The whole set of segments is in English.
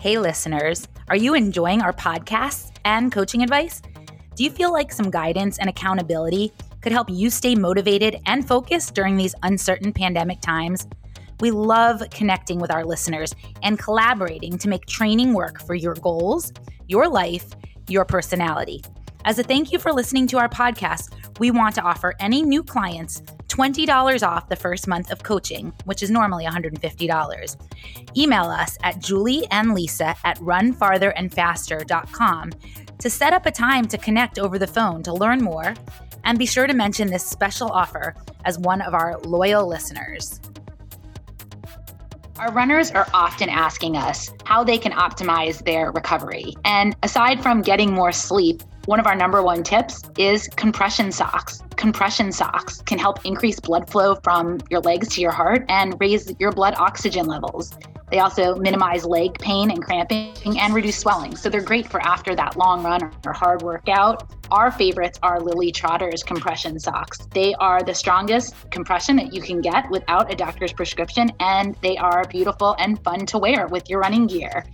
Hey, listeners, are you enjoying our podcasts and coaching advice? Do you feel like some guidance and accountability could help you stay motivated and focused during these uncertain pandemic times? We love connecting with our listeners and collaborating to make training work for your goals, your life, your personality. As a thank you for listening to our podcast, we want to offer any new clients $20 off the first month of coaching, which is normally $150. Email us at Julie and Lisa at runfartherandfaster.com to set up a time to connect over the phone to learn more. And be sure to mention this special offer as one of our loyal listeners. Our runners are often asking us how they can optimize their recovery. And aside from getting more sleep, one of our number one tips is compression socks. Compression socks can help increase blood flow from your legs to your heart and raise your blood oxygen levels. They also minimize leg pain and cramping and reduce swelling. So they're great for after that long run or hard workout. Our favorites are Lily Trotter's compression socks. They are the strongest compression that you can get without a doctor's prescription, and they are beautiful and fun to wear with your running gear.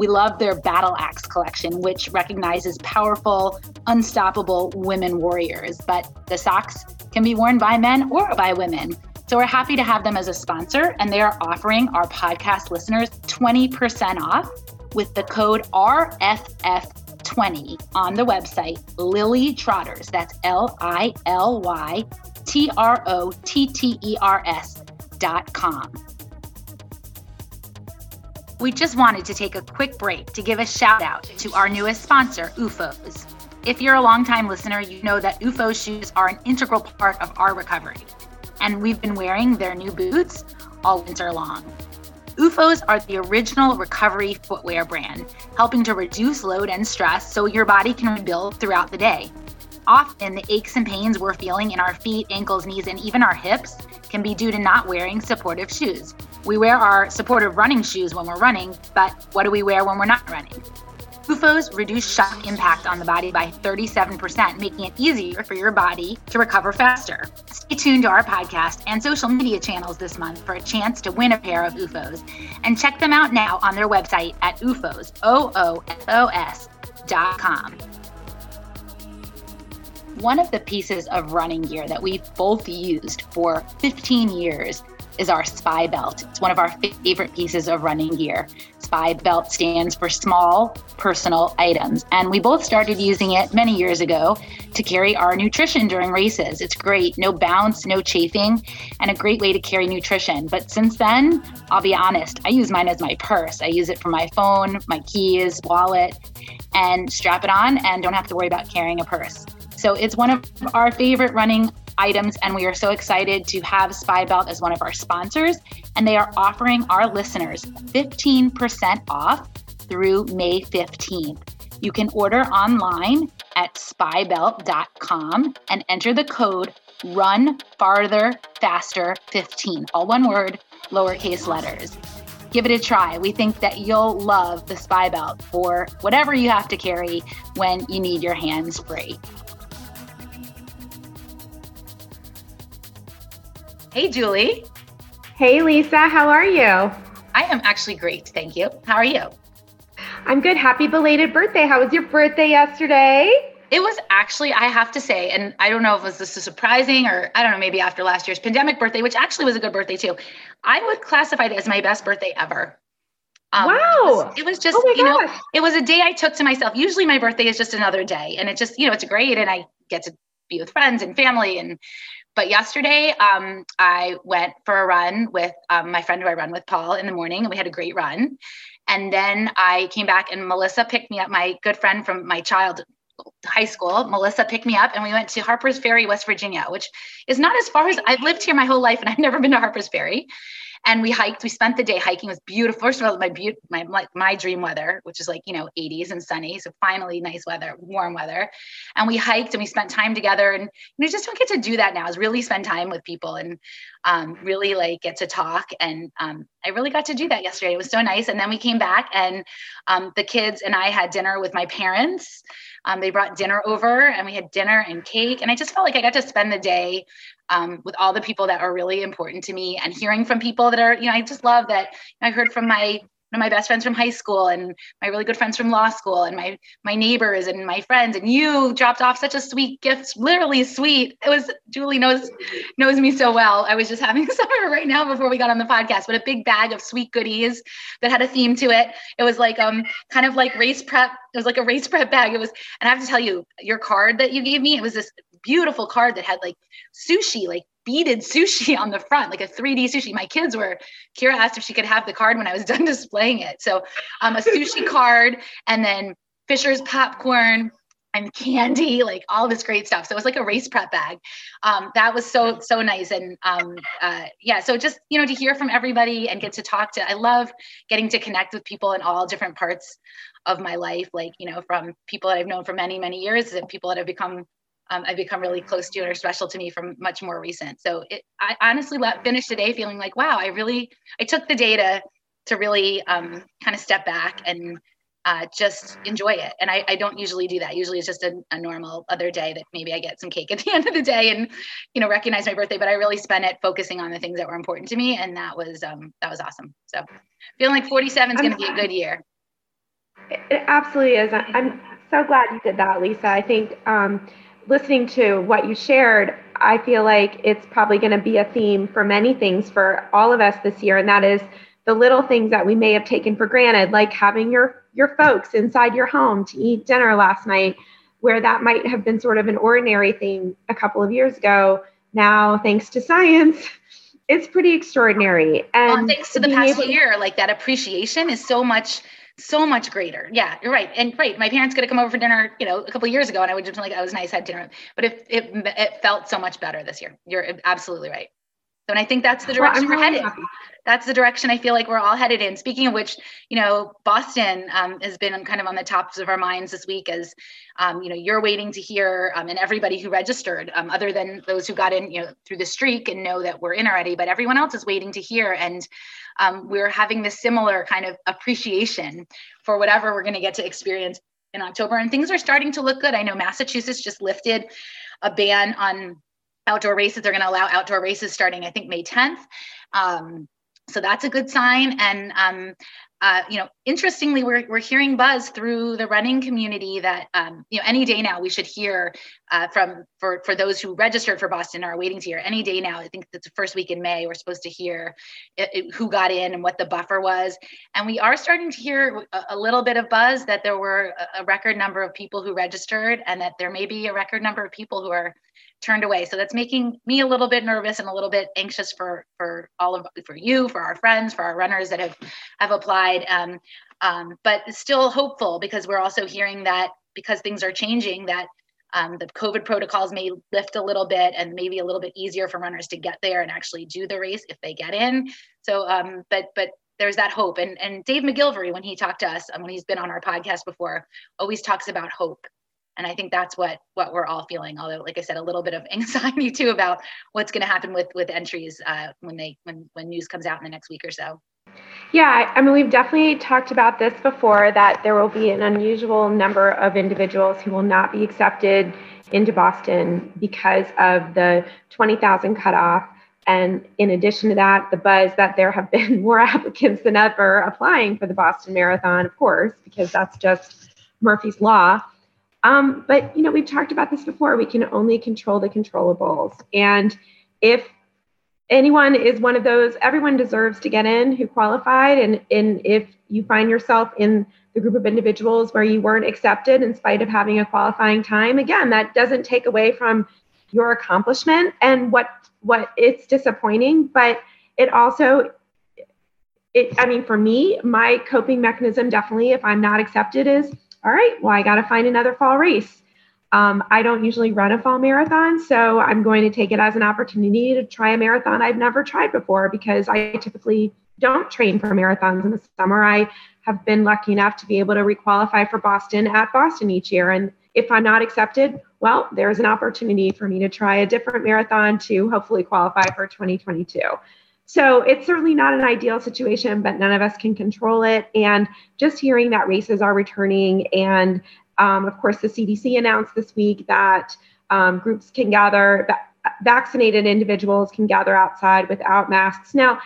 We love their Battle Axe collection, which recognizes powerful, unstoppable women warriors. But the socks can be worn by men or by women. So we're happy to have them as a sponsor, and they are offering our podcast listeners 20% off with the code RFF20 on the website Lily Trotters. That's L I L Y T R O T T E R S dot com. We just wanted to take a quick break to give a shout out to our newest sponsor, OOFOS. If you're a longtime listener, you know that OOFOS shoes are an integral part of our recovery, and we've been wearing their new boots all winter long. OOFOS are the original recovery footwear brand, helping to reduce load and stress so your body can rebuild throughout the day. Often, the aches and pains we're feeling in our feet, ankles, knees, and even our hips can be due to not wearing supportive shoes. We wear our supportive running shoes when we're running, but what do we wear when we're not running? OOFOS reduce shock impact on the body by 37%, making it easier for your body to recover faster. Stay tuned to our podcast and social media channels this month for a chance to win a pair of OOFOS. And check them out now on their website at OOFOS, O-O-F-O-S dot com. One of the pieces of running gear that we've both used for 15 years is our SPIbelt. It's one of our favorite pieces of running gear. SPIbelt stands for small personal items. And we both started using it many years ago to carry our nutrition during races. It's great, no bounce, no chafing, and a great way to carry nutrition. But since then, I'll be honest, I use mine as my purse. I use it for my phone, my keys, wallet, and strap it on and don't have to worry about carrying a purse. So it's one of our favorite running items, and we are so excited to have SPIbelt as one of our sponsors. And they are offering our listeners 15% off through May 15th. You can order online at spibelt.com and enter the code run farther faster 15 all one word lowercase letters give it a try we think that you'll love the SPIbelt for whatever you have to carry when you need your hands free Hey, Julie. Hey, Lisa. How are you? I am actually great. Thank you. How are you? I'm good. Happy belated birthday. How was your birthday yesterday? It was actually, I have to say, and I don't know if it was this a surprising or I don't know, maybe after last year's pandemic birthday, which actually was a good birthday too. I would classify it as my best birthday ever. Um, wow. It was, it was just, oh you gosh. know, it was a day I took to myself. Usually my birthday is just another day and it just, you know, it's great. And I get to be with friends and family and but yesterday, um, I went for a run with um, my friend who I run with, Paul, in the morning, and we had a great run. And then I came back, and Melissa picked me up, my good friend from my child high school. Melissa picked me up, and we went to Harper's Ferry, West Virginia, which is not as far as I've lived here my whole life, and I've never been to Harper's Ferry and we hiked. We spent the day hiking. It was beautiful. First of all, my my like my dream weather, which is like you know 80s and sunny. So finally, nice weather, warm weather. And we hiked and we spent time together. And you know, just don't get to do that now. Is really spend time with people and um, really like get to talk. And um, I really got to do that yesterday. It was so nice. And then we came back and um, the kids and I had dinner with my parents. Um, they brought dinner over and we had dinner and cake. And I just felt like I got to spend the day um, with all the people that are really important to me and hearing from people that are, you know, I just love that I heard from my my best friends from high school and my really good friends from law school and my my neighbors and my friends and you dropped off such a sweet gift literally sweet. It was julie knows knows me so well. I was just having of right now before we got on the podcast but a big bag of sweet goodies that had a theme to it. It was like um kind of like race prep. It was like a race prep bag. It was and i have to tell you your card that you gave me it was this beautiful card that had like sushi like beaded sushi on the front, like a 3D sushi. My kids were, Kira asked if she could have the card when I was done displaying it. So um, a sushi card and then Fisher's popcorn and candy, like all this great stuff. So it was like a race prep bag. Um, that was so, so nice. And um, uh, yeah, so just, you know, to hear from everybody and get to talk to, I love getting to connect with people in all different parts of my life, like, you know, from people that I've known for many, many years and people that have become um, I've become really close to and are special to me from much more recent. So it, I honestly let, finished the day feeling like, wow, I really, I took the data to really um, kind of step back and uh, just enjoy it. And I, I, don't usually do that. Usually it's just a, a, normal other day that maybe I get some cake at the end of the day and, you know, recognize my birthday, but I really spent it focusing on the things that were important to me. And that was, um, that was awesome. So feeling like 47 is going to be a good year. It absolutely is. I'm so glad you did that, Lisa. I think, um, listening to what you shared, I feel like it's probably going to be a theme for many things for all of us this year, and that is the little things that we may have taken for granted, like having your your folks inside your home to eat dinner last night, where that might have been sort of an ordinary thing a couple of years ago. Now, thanks to science, it's pretty extraordinary. And well, thanks to the past year, like that appreciation is so much so much greater. Yeah, you're right. And right, my parents could have come over for dinner, you know, a couple years ago, and I would just be like, "I was nice, had dinner." But it it it felt so much better this year. You're absolutely right. So, and I think that's the direction well, we're really headed. Happy. That's the direction I feel like we're all headed in. Speaking of which, you know, Boston um, has been kind of on the tops of our minds this week as, um, you know, you're waiting to hear, um, and everybody who registered, um, other than those who got in, you know, through the streak and know that we're in already, but everyone else is waiting to hear. And um, we're having this similar kind of appreciation for whatever we're going to get to experience in October. And things are starting to look good. I know Massachusetts just lifted a ban on outdoor races. They're going to allow outdoor races starting, I think, May 10th. Um, so that's a good sign. And um, uh, you know, interestingly, we're, we're hearing buzz through the running community that, um, you know, any day now we should hear uh, from, for, for those who registered for Boston are waiting to hear any day now, I think it's the first week in May, we're supposed to hear it, it, who got in and what the buffer was. And we are starting to hear a, a little bit of buzz that there were a, a record number of people who registered and that there may be a record number of people who are turned away. So that's making me a little bit nervous and a little bit anxious for for all of for you, for our friends, for our runners that have have applied. Um, um, but still hopeful because we're also hearing that because things are changing that um, the COVID protocols may lift a little bit and maybe a little bit easier for runners to get there and actually do the race if they get in. So, um, but but there's that hope. And and Dave McGillivray, when he talked to us, um, when he's been on our podcast before, always talks about hope and i think that's what what we're all feeling although like i said a little bit of anxiety too about what's going to happen with with entries uh, when they when when news comes out in the next week or so yeah i mean we've definitely talked about this before that there will be an unusual number of individuals who will not be accepted into boston because of the 20000 cutoff and in addition to that, the buzz that there have been more applicants than ever applying for the Boston Marathon, of course, because that's just Murphy's Law. Um, but you know, we've talked about this before. We can only control the controllables. And if anyone is one of those, everyone deserves to get in who qualified. And, and if you find yourself in the group of individuals where you weren't accepted in spite of having a qualifying time, again, that doesn't take away from your accomplishment and what what it's disappointing, but it also it I mean for me, my coping mechanism definitely if I'm not accepted is all right, well, I got to find another fall race. Um, I don't usually run a fall marathon, so I'm going to take it as an opportunity to try a marathon I've never tried before because I typically don't train for marathons in the summer. I have been lucky enough to be able to requalify for Boston at Boston each year. And if I'm not accepted, well, there's an opportunity for me to try a different marathon to hopefully qualify for 2022. So it's certainly not an ideal situation, but none of us can control it. And just hearing that races are returning, and um, of course, the CDC announced this week that um, groups can gather, vaccinated individuals can gather outside without masks. Now,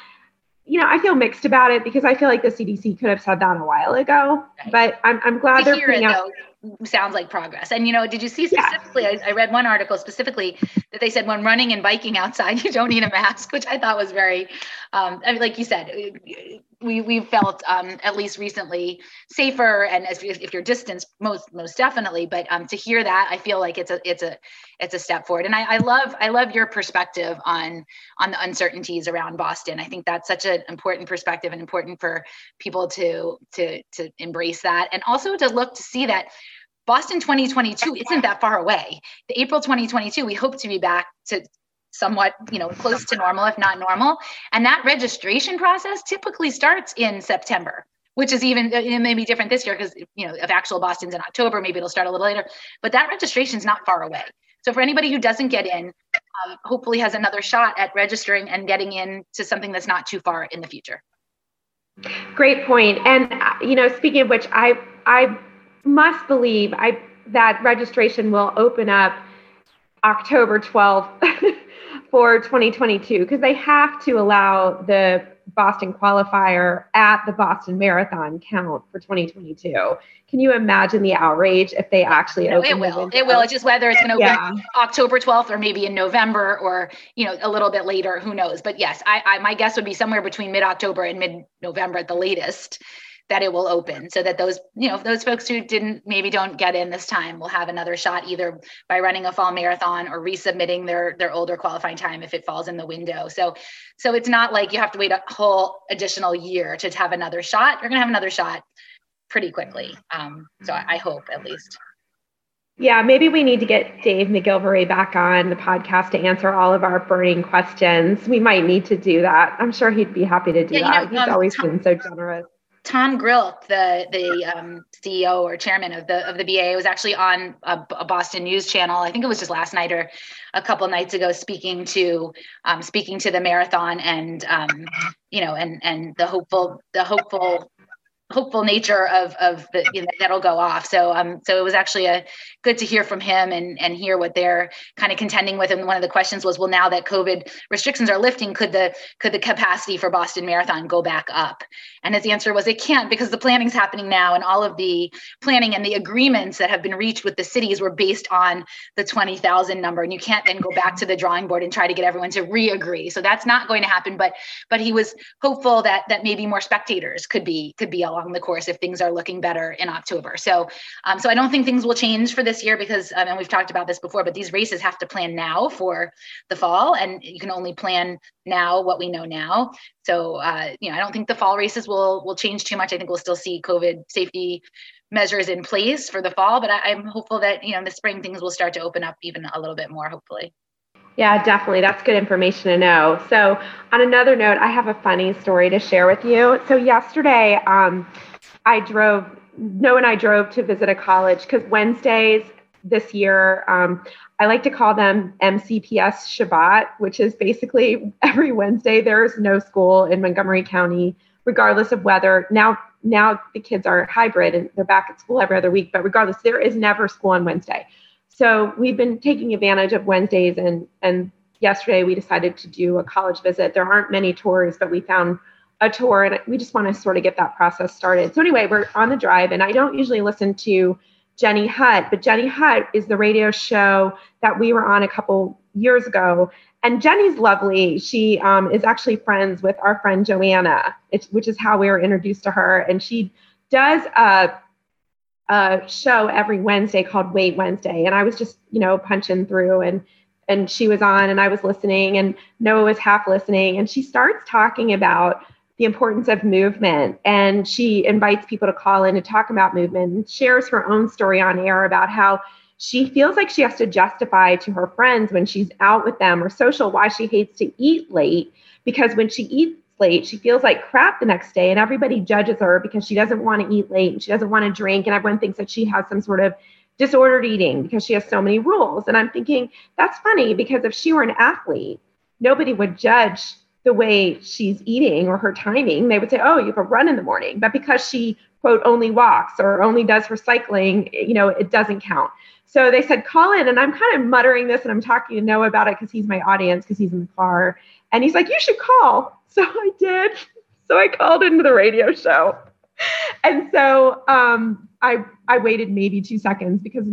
you know, I feel mixed about it because I feel like the CDC could have said that a while ago. Right. But I'm, I'm glad to they're putting out. Though, sounds like progress. And you know, did you see specifically? Yeah. I, I, read one article specifically that they said when running and biking outside, you don't need a mask, which I thought was very, um, I mean, like you said, we we felt um, at least recently safer and as if you're distanced most most definitely. But um, to hear that i feel like it's a it's a it's a step forward. And I, I love i love your perspective on on the uncertainties around boston. I think that's such an important perspective and important for people to to to embrace that and also to look to see that Boston 2022 isn't that far away. The April 2022, we hope to be back to somewhat you know close to normal if not normal. And that registration process typically starts in september which is even it may be different this year because you know if actual boston's in october maybe it'll start a little later. But that registration is not far away. So for anybody who doesn't get in um, hopefully has another shot at registering and getting in to something that's not too far in the future. Great point. point and uh, you know speaking of which i i must believe i that registration will open up october 12th for 2022 because they have to allow the Boston qualifier at the Boston Marathon count for 2022. Can you imagine the outrage if they actually no, open? It It will. It will. It's just whether it's going to yeah. open October 12th or maybe in November or you know a little bit later. Who knows? But yes, I, I my guess would be somewhere between mid October and mid November at the latest that it will open so that those you know those folks who didn't maybe don't get in this time will have another shot either by running a fall marathon or resubmitting their their older qualifying time if it falls in the window so so it's not like you have to wait a whole additional year to have another shot you're going to have another shot pretty quickly um, so I, I hope at least yeah, maybe we need to get Dave McGillivray back on the podcast to answer all of our burning questions. We might need to do that. I'm sure he'd be happy to do yeah, that. Know, He's um, always Tom, been so generous. Tom Grilk, the the um, CEO or chairman of the of the BA, was actually on a, a, Boston news channel. I think it was just last night or a couple nights ago, speaking to um, speaking to the marathon and um, you know and and the hopeful the hopeful hopeful nature of of the you know, that'll go off. So um so it was actually a good to hear from him and and hear what they're kind of contending with. And one of the questions was, well, now that COVID restrictions are lifting, could the could the capacity for Boston Marathon go back up? And his answer was, it can't because the planning's happening now, and all of the planning and the agreements that have been reached with the cities were based on the twenty thousand number, and you can't then go back to the drawing board and try to get everyone to re-agree. So that's not going to happen. But but he was hopeful that that maybe more spectators could be could be along the course if things are looking better in October. So, um, so I don't think things will change for this year because, um, and we've talked about this before, but these races have to plan now for the fall, and you can only plan now what we know now. So, uh, you know, I don't think the fall races will will change too much. I think we'll still see COVID safety measures in place for the fall, but I, I'm hopeful that you know in the spring things will start to open up even a little bit more. Hopefully. Yeah, definitely. That's good information to know. So, on another note, I have a funny story to share with you. So, yesterday, um, I drove, Noah and I drove to visit a college because Wednesdays this year, um, I like to call them MCPS Shabbat, which is basically every Wednesday there is no school in Montgomery County, regardless of whether now now the kids are hybrid and they're back at school every other week, but regardless, there is never school on Wednesday. So we've been taking advantage of Wednesdays and and yesterday we decided to do a college visit. There aren't many tours, but we found a tour and we just want to sort of get that process started. So anyway, we're on the drive and I don't usually listen to Jenny Hutt, but Jenny Hutt is the radio show that we were on a couple years ago. And Jenny's lovely. She um, is actually friends with our friend Joanna, which is how we were introduced to her. And she does a a show every Wednesday called Wait Wednesday, and I was just you know punching through and and she was on and I was listening and Noah was half listening and she starts talking about the importance of movement and she invites people to call in to talk about movement and shares her own story on air about how she feels like she has to justify to her friends when she's out with them or social why she hates to eat late because when she eats late. She feels like crap the next day, and everybody judges her because she doesn't want to eat late and she doesn't want to drink. And everyone thinks that she has some sort of disordered eating because she has so many rules. And I'm thinking, that's funny because if she were an athlete, nobody would judge the way she's eating or her timing. They would say, oh, you have a run in the morning. But because she, quote, only walks or only does recycling, you know, it doesn't count. So they said, call in. And I'm kind of muttering this and I'm talking to Noah about it because he's my audience because he's in the car. And he's like, you should call. So I did. So I called into the radio show. And so um, I, I waited maybe two seconds because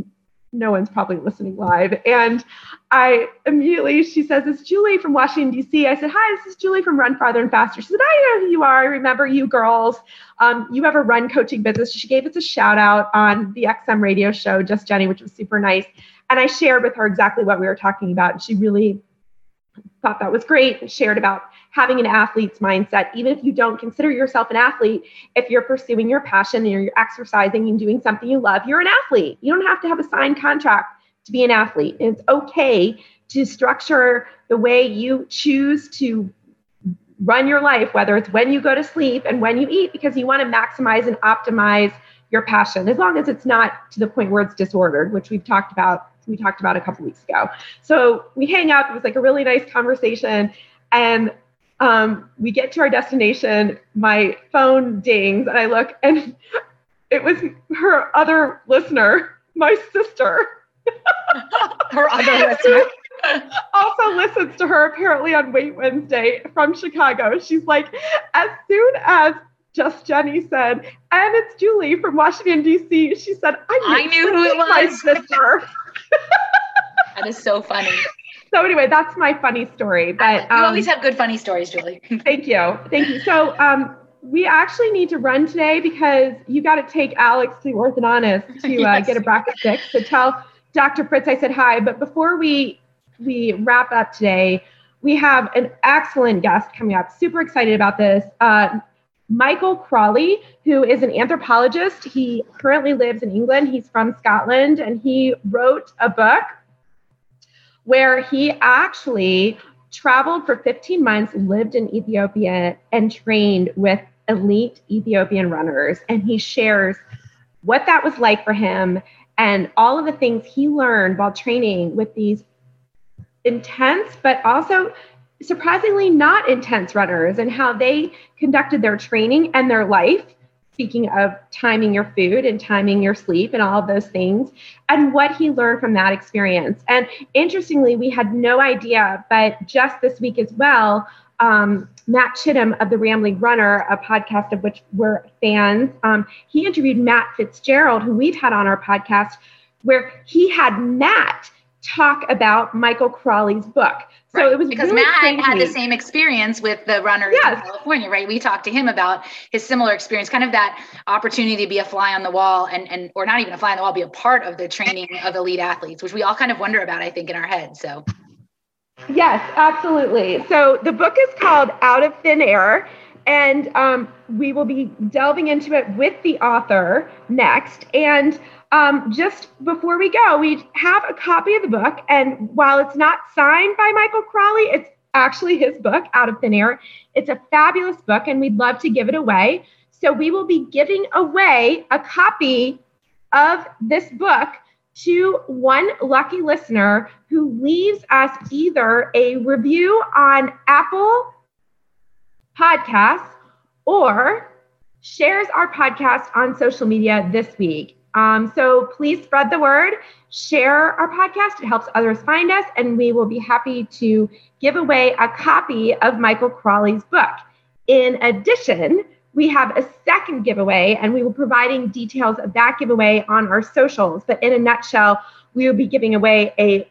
no one's probably listening live. And I immediately, she says, It's Julie from Washington, D.C. I said, Hi, this is Julie from Run Farther and Faster. She said, I know who you are. I remember you girls. Um, you have a run coaching business. She gave us a shout out on the XM radio show, Just Jenny, which was super nice. And I shared with her exactly what we were talking about. And she really thought that was great, and shared about having an athlete's mindset. Even if you don't consider yourself an athlete, if you're pursuing your passion and you're exercising and doing something you love, you're an athlete. You don't have to have a signed contract to be an athlete. It's okay to structure the way you choose to run your life, whether it's when you go to sleep and when you eat, because you want to maximize and optimize your passion, as long as it's not to the point where it's disordered, which we've talked about we talked about a couple weeks ago. So we hang up. It was like a really nice conversation. And um, we get to our destination. My phone dings, and I look, and it was her other listener, my sister. her other listener. also listens to her apparently on Wait Wednesday from Chicago. She's like, as soon as just Jenny said, and it's Julie from Washington, D.C. She said, I knew, I knew who it was. My sister. that is so funny. So anyway, that's my funny story. But you um, always have good funny stories, Julie. thank you, thank you. So um, we actually need to run today because you got to take Alex to orthodontist to uh, yes. get a bracket fixed. So tell Dr. Fritz I said hi. But before we we wrap up today, we have an excellent guest coming up. Super excited about this. Uh, Michael Crawley, who is an anthropologist. He currently lives in England. He's from Scotland, and he wrote a book where he actually traveled for 15 months, lived in Ethiopia, and trained with elite Ethiopian runners. And he shares what that was like for him and all of the things he learned while training with these intense, but also surprisingly not intense runners and how they conducted their training and their life speaking of timing your food and timing your sleep and all of those things, and what he learned from that experience. And interestingly, we had no idea, but just this week as well, um, Matt Chittum of the Rambling Runner, a podcast of which we're fans, um, he interviewed Matt Fitzgerald, who we've had on our podcast, where he had Matt talk about Michael Crawley's book. So right. it was because really Matt had the same experience with the runners yes. in California, right? We talked to him about his similar experience, kind of that opportunity to be a fly on the wall and and or not even a fly on the wall, be a part of the training of elite athletes, which we all kind of wonder about, I think, in our heads. So Yes, absolutely. So the book is called Out of Thin Air. And um, we will be delving into it with the author next. And um, just before we go, we have a copy of the book. And while it's not signed by Michael Crawley, it's actually his book, Out of Thin Air. It's a fabulous book, and we'd love to give it away. So we will be giving away a copy of this book to one lucky listener who leaves us either a review on Apple Podcasts or shares our podcast on social media this week. Um, so please spread the word, share our podcast. It helps others find us, and we will be happy to give away a copy of Michael Crawley's book. In addition, we have a second giveaway, and we will be providing details of that giveaway on our socials. But in a nutshell, we will be giving away a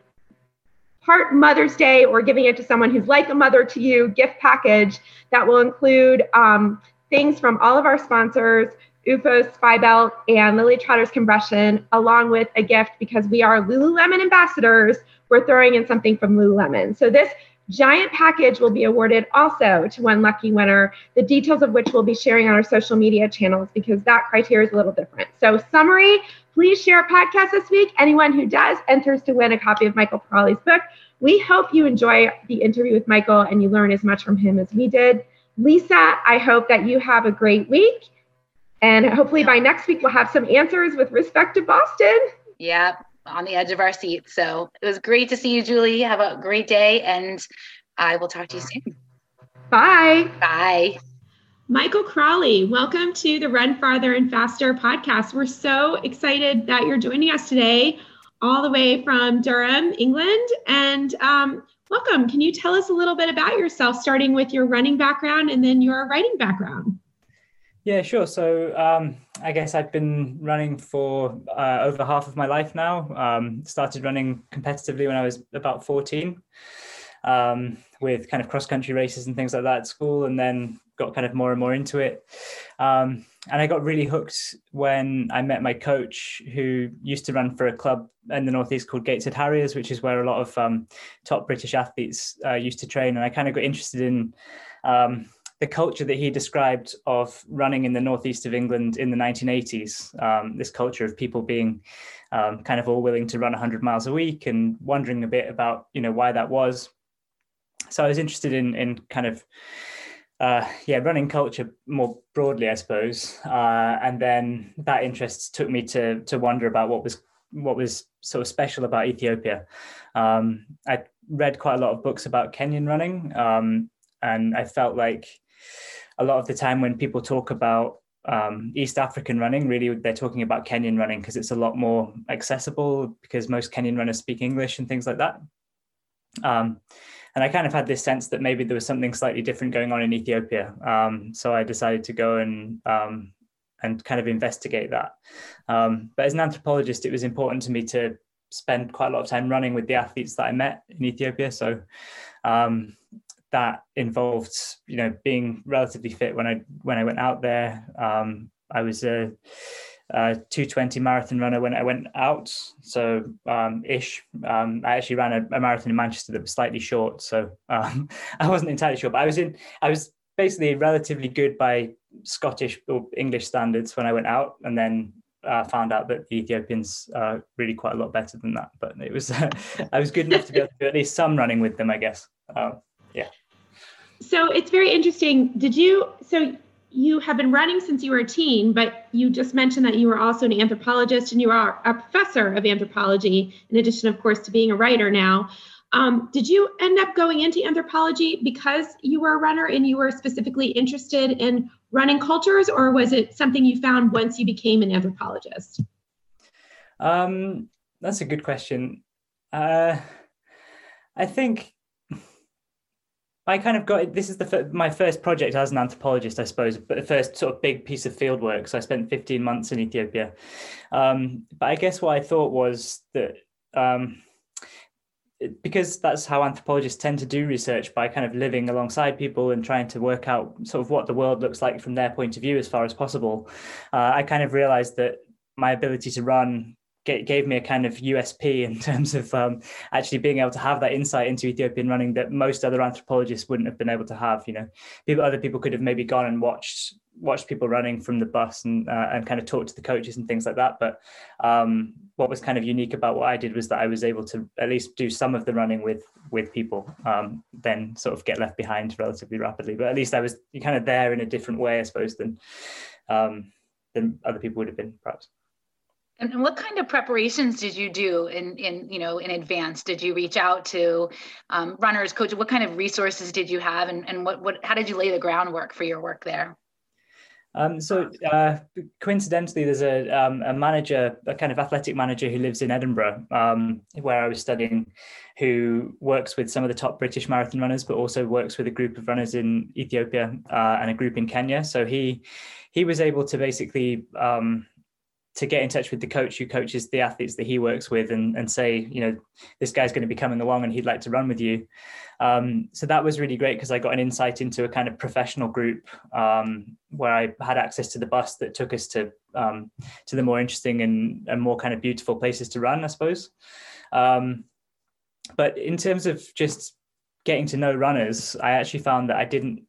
part Mother's Day or giving it to someone who's like a mother to you gift package that will include um, things from all of our sponsors OOFOS, SPIbelt, and Lily Trotter's Compression, along with a gift because we are Lululemon ambassadors. We're throwing in something from Lululemon. So this giant package will be awarded also to one lucky winner, the details of which we'll be sharing on our social media channels because that criteria is a little different. So summary, please share a podcast this week. Anyone who does enters to win a copy of Michael Crawley's book. We hope you enjoy the interview with Michael and you learn as much from him as we did. Lisa, I hope that you have a great week. And hopefully by next week, we'll have some answers with respect to Boston. Yeah, on the edge of our seats. So it was great to see you, Julie. Have a great day, and I will talk to you soon. Bye. Bye. Michael Crawley, welcome to the Run Farther and Faster podcast. We're so excited that you're joining us today, all the way from Durham, England. And um, Welcome. Can you tell us a little bit about yourself, starting with your running background and then your writing background? Yeah, sure. So um, I guess I've been running for uh, over half of my life now. Um, started running competitively when I was about 14 um, with kind of cross country races and things like that at school, and then got kind of more and more into it. Um, and I got really hooked when I met my coach, who used to run for a club in the northeast called Gateshead Harriers, which is where a lot of um, top British athletes uh, used to train. And I kind of got interested in um, the culture that he described of running in the northeast of England in the 1980s. Um, this culture of people being um, kind of all willing to run 100 miles a week and wondering a bit about, you know, why that was. So I was interested in in kind of uh, yeah, running culture more broadly, I suppose. Uh, and then that interest took me to to wonder about what was what was sort of special about Ethiopia. Um, I read quite a lot of books about Kenyan running, um, and I felt like a lot of the time when people talk about um, East African running, really they're talking about Kenyan running because it's a lot more accessible because most Kenyan runners speak English and things like that. Um, and I kind of had this sense that maybe there was something slightly different going on in Ethiopia. Um, so I decided to go and um, and kind of investigate that. Um, but as an anthropologist, it was important to me to spend quite a lot of time running with the athletes that I met in Ethiopia. So um, that involved, you know, being relatively fit when I when I went out there. Um, I was a uh, 220 marathon runner when I went out. So um, ish. Um, I actually ran a, a, marathon in Manchester that was slightly short. So um, I wasn't entirely sure, but I was in. I was basically relatively good by Scottish or English standards when I went out, and then uh, found out that the Ethiopians are really quite a lot better than that. But it was I was good enough to be able to do at least some running with them, I guess. Uh. So it's very interesting. Did you so you have been running since you were a teen, but you just mentioned that you were also an anthropologist and you are a professor of anthropology, in addition, of course, to being a writer now. Um, did you end up going into anthropology because you were a runner and you were specifically interested in running cultures, or was it something you found once you became an anthropologist? Um, that's a good question. Uh, I think I kind of got this is the my first project as an anthropologist, I suppose, but the first sort of big piece of field work. So I spent 15 months in Ethiopia. Um, but I guess what I thought was that um, because that's how anthropologists tend to do research by kind of living alongside people and trying to work out sort of what the world looks like from their point of view as far as possible. Uh, I kind of realized that my ability to run gave me a kind of USP in terms of um, actually being able to have that insight into Ethiopian running that most other anthropologists wouldn't have been able to have. You know, people, other people could have maybe gone and watched watched people running from the bus and uh, and kind of talked to the coaches and things like that. But um, what was kind of unique about what I did was that I was able to at least do some of the running with with people, um, then sort of get left behind relatively rapidly. But at least I was kind of there in a different way, I suppose, than um, than other people would have been perhaps. And what kind of preparations did you do in, in you know in advance? Did you reach out to um, runners, coaches? What kind of resources did you have, and, and what, what how did you lay the groundwork for your work there? Um, so uh, coincidentally, there's a, um, a manager, a kind of athletic manager who lives in Edinburgh, um, where I was studying, who works with some of the top British marathon runners, but also works with a group of runners in Ethiopia uh, and a group in Kenya. So he he was able to basically um, to get in touch with the coach who coaches the athletes that he works with and, and say, you know, this guy's going to be coming along and he'd like to run with you. Um, so that was really great because I got an insight into a kind of professional group um, where I had access to the bus that took us to um, to the more interesting and, and, more kind of beautiful places to run, I suppose. Um, but in terms of just getting to know runners, I actually found that I didn't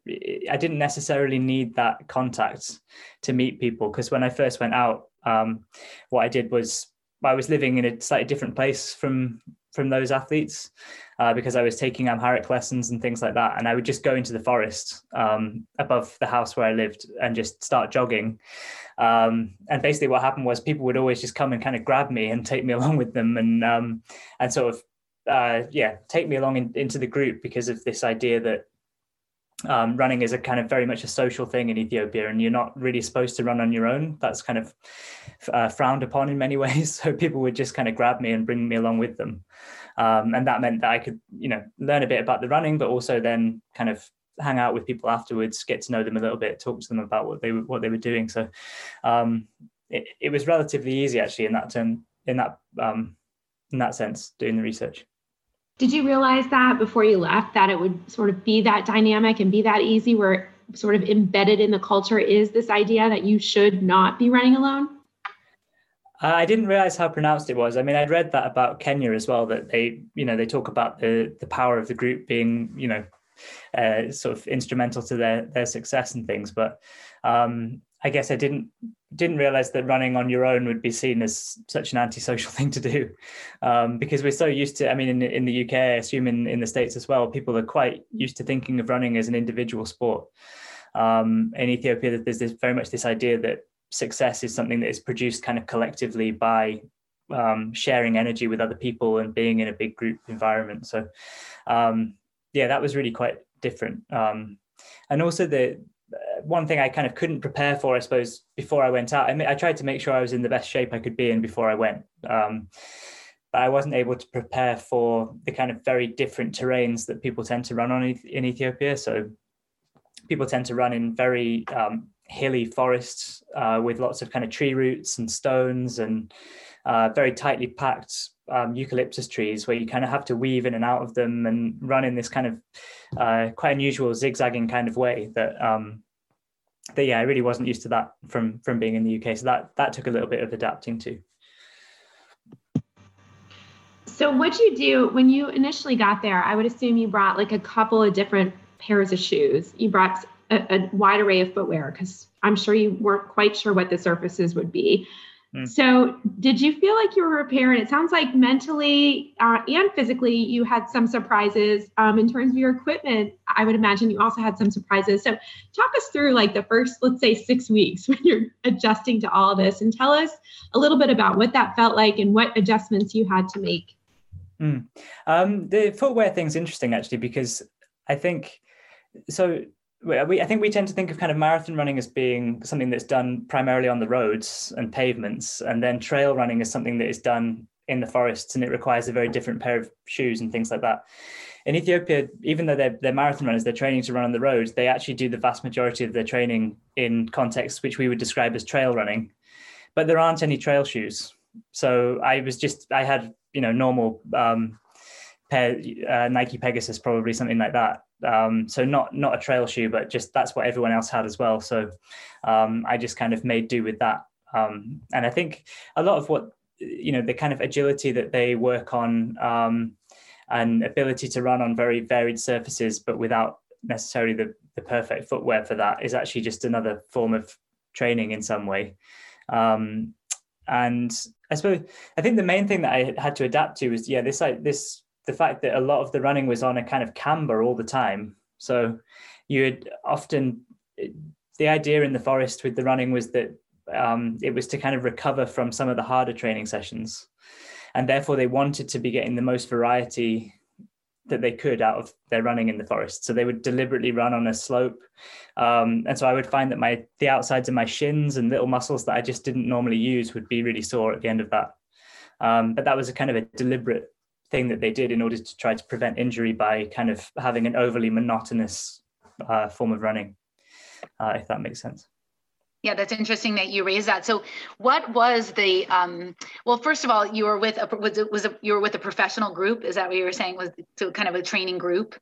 I didn't necessarily need that contact to meet people. Because when I first went out, um, what I did was I was living in a slightly different place from from those athletes uh, because I was taking Amharic lessons and things like that, and I would just go into the forest um, above the house where I lived and just start jogging. Um, and basically, what happened was people would always just come and kind of grab me and take me along with them, and um, and sort of uh, yeah, take me along in, into the group because of this idea that um, running is a kind of very much a social thing in Ethiopia, and you're not really supposed to run on your own. That's kind of uh, frowned upon in many ways. So people would just kind of grab me and bring me along with them, um, and that meant that I could, you know, learn a bit about the running, but also then kind of hang out with people afterwards, get to know them a little bit, talk to them about what they were what they were doing. So um, it, it was relatively easy actually in that term, in that um, in that sense, doing the research. Did you realize that before you left that it would sort of be that dynamic and be that easy where sort of embedded in the culture is this idea that you should not be running alone? Uh, I didn't realize how pronounced it was. I mean, I'd read that about Kenya as well. That they, you know, they talk about the the power of the group being, you know, uh, sort of instrumental to their their success and things. But um, I guess I didn't didn't realize that running on your own would be seen as such an antisocial thing to do, um, because we're so used to. I mean, in, in the UK, I assume in, in the states as well, people are quite used to thinking of running as an individual sport. Um, in Ethiopia, there's this, very much this idea that success is something that is produced kind of collectively by um, sharing energy with other people and being in a big group environment. So, um, yeah, that was really quite different. Um, and also the one thing I kind of couldn't prepare for, I suppose, before I went out. I, mean, I tried to make sure I was in the best shape I could be in before I went. Um, but I wasn't able to prepare for the kind of very different terrains that people tend to run on in Ethiopia. So people tend to run in very um, hilly forests uh, with lots of kind of tree roots and stones and uh, very tightly packed um, eucalyptus trees where you kind of have to weave in and out of them and run in this kind of uh, quite unusual zigzagging kind of way that um, that yeah I really wasn't used to that from from being in the UK so that that took a little bit of adapting to. So what you do when you initially got there? I would assume you brought like a couple of different pairs of shoes. You brought a, a wide array of footwear because I'm sure you weren't quite sure what the surfaces would be Mm. So, did you feel like you were prepared? It sounds like mentally uh, and physically you had some surprises um, in terms of your equipment. I would imagine you also had some surprises. So, talk us through like the first, let's say, six weeks when you're adjusting to all this, and tell us a little bit about what that felt like and what adjustments you had to make. Mm. Um, the footwear thing's interesting actually because I think so we, I think we tend to think of kind of marathon running as being something that's done primarily on the roads and pavements, and then trail running is something that is done in the forests, and it requires a very different pair of shoes and things like that. In Ethiopia, even though they're, they're marathon runners, they're training to run on the roads. They actually do the vast majority of their training in contexts which we would describe as trail running, but there aren't any trail shoes. So I was just I had you know normal um, pair uh, Nike Pegasus probably something like that um, so not not a trail shoe, but just that's what everyone else had as well. So um, I just kind of made do with that. Um, and I think a lot of what you know the kind of agility that they work on um, and ability to run on very varied surfaces, but without necessarily the, the perfect footwear for that, is actually just another form of training in some way. Um, and I suppose I think the main thing that I had to adapt to was yeah this like this the fact that a lot of the running was on a kind of camber all the time. So you would often the idea in the forest with the running was that um, it was to kind of recover from some of the harder training sessions, and therefore they wanted to be getting the most variety that they could out of their running in the forest. So they would deliberately run on a slope, um, and so I would find that my the outsides of my shins and little muscles that I just didn't normally use would be really sore at the end of that. Um, but that was a kind of a deliberate thing that they did in order to try to prevent injury by kind of having an overly monotonous uh, form of running, uh, if that makes sense. Yeah, that's interesting that you raised that. So, what was the? Um, well, first of all, you were with a was it was a, you were with a professional group. Is that what you were saying? Was so kind of a training group,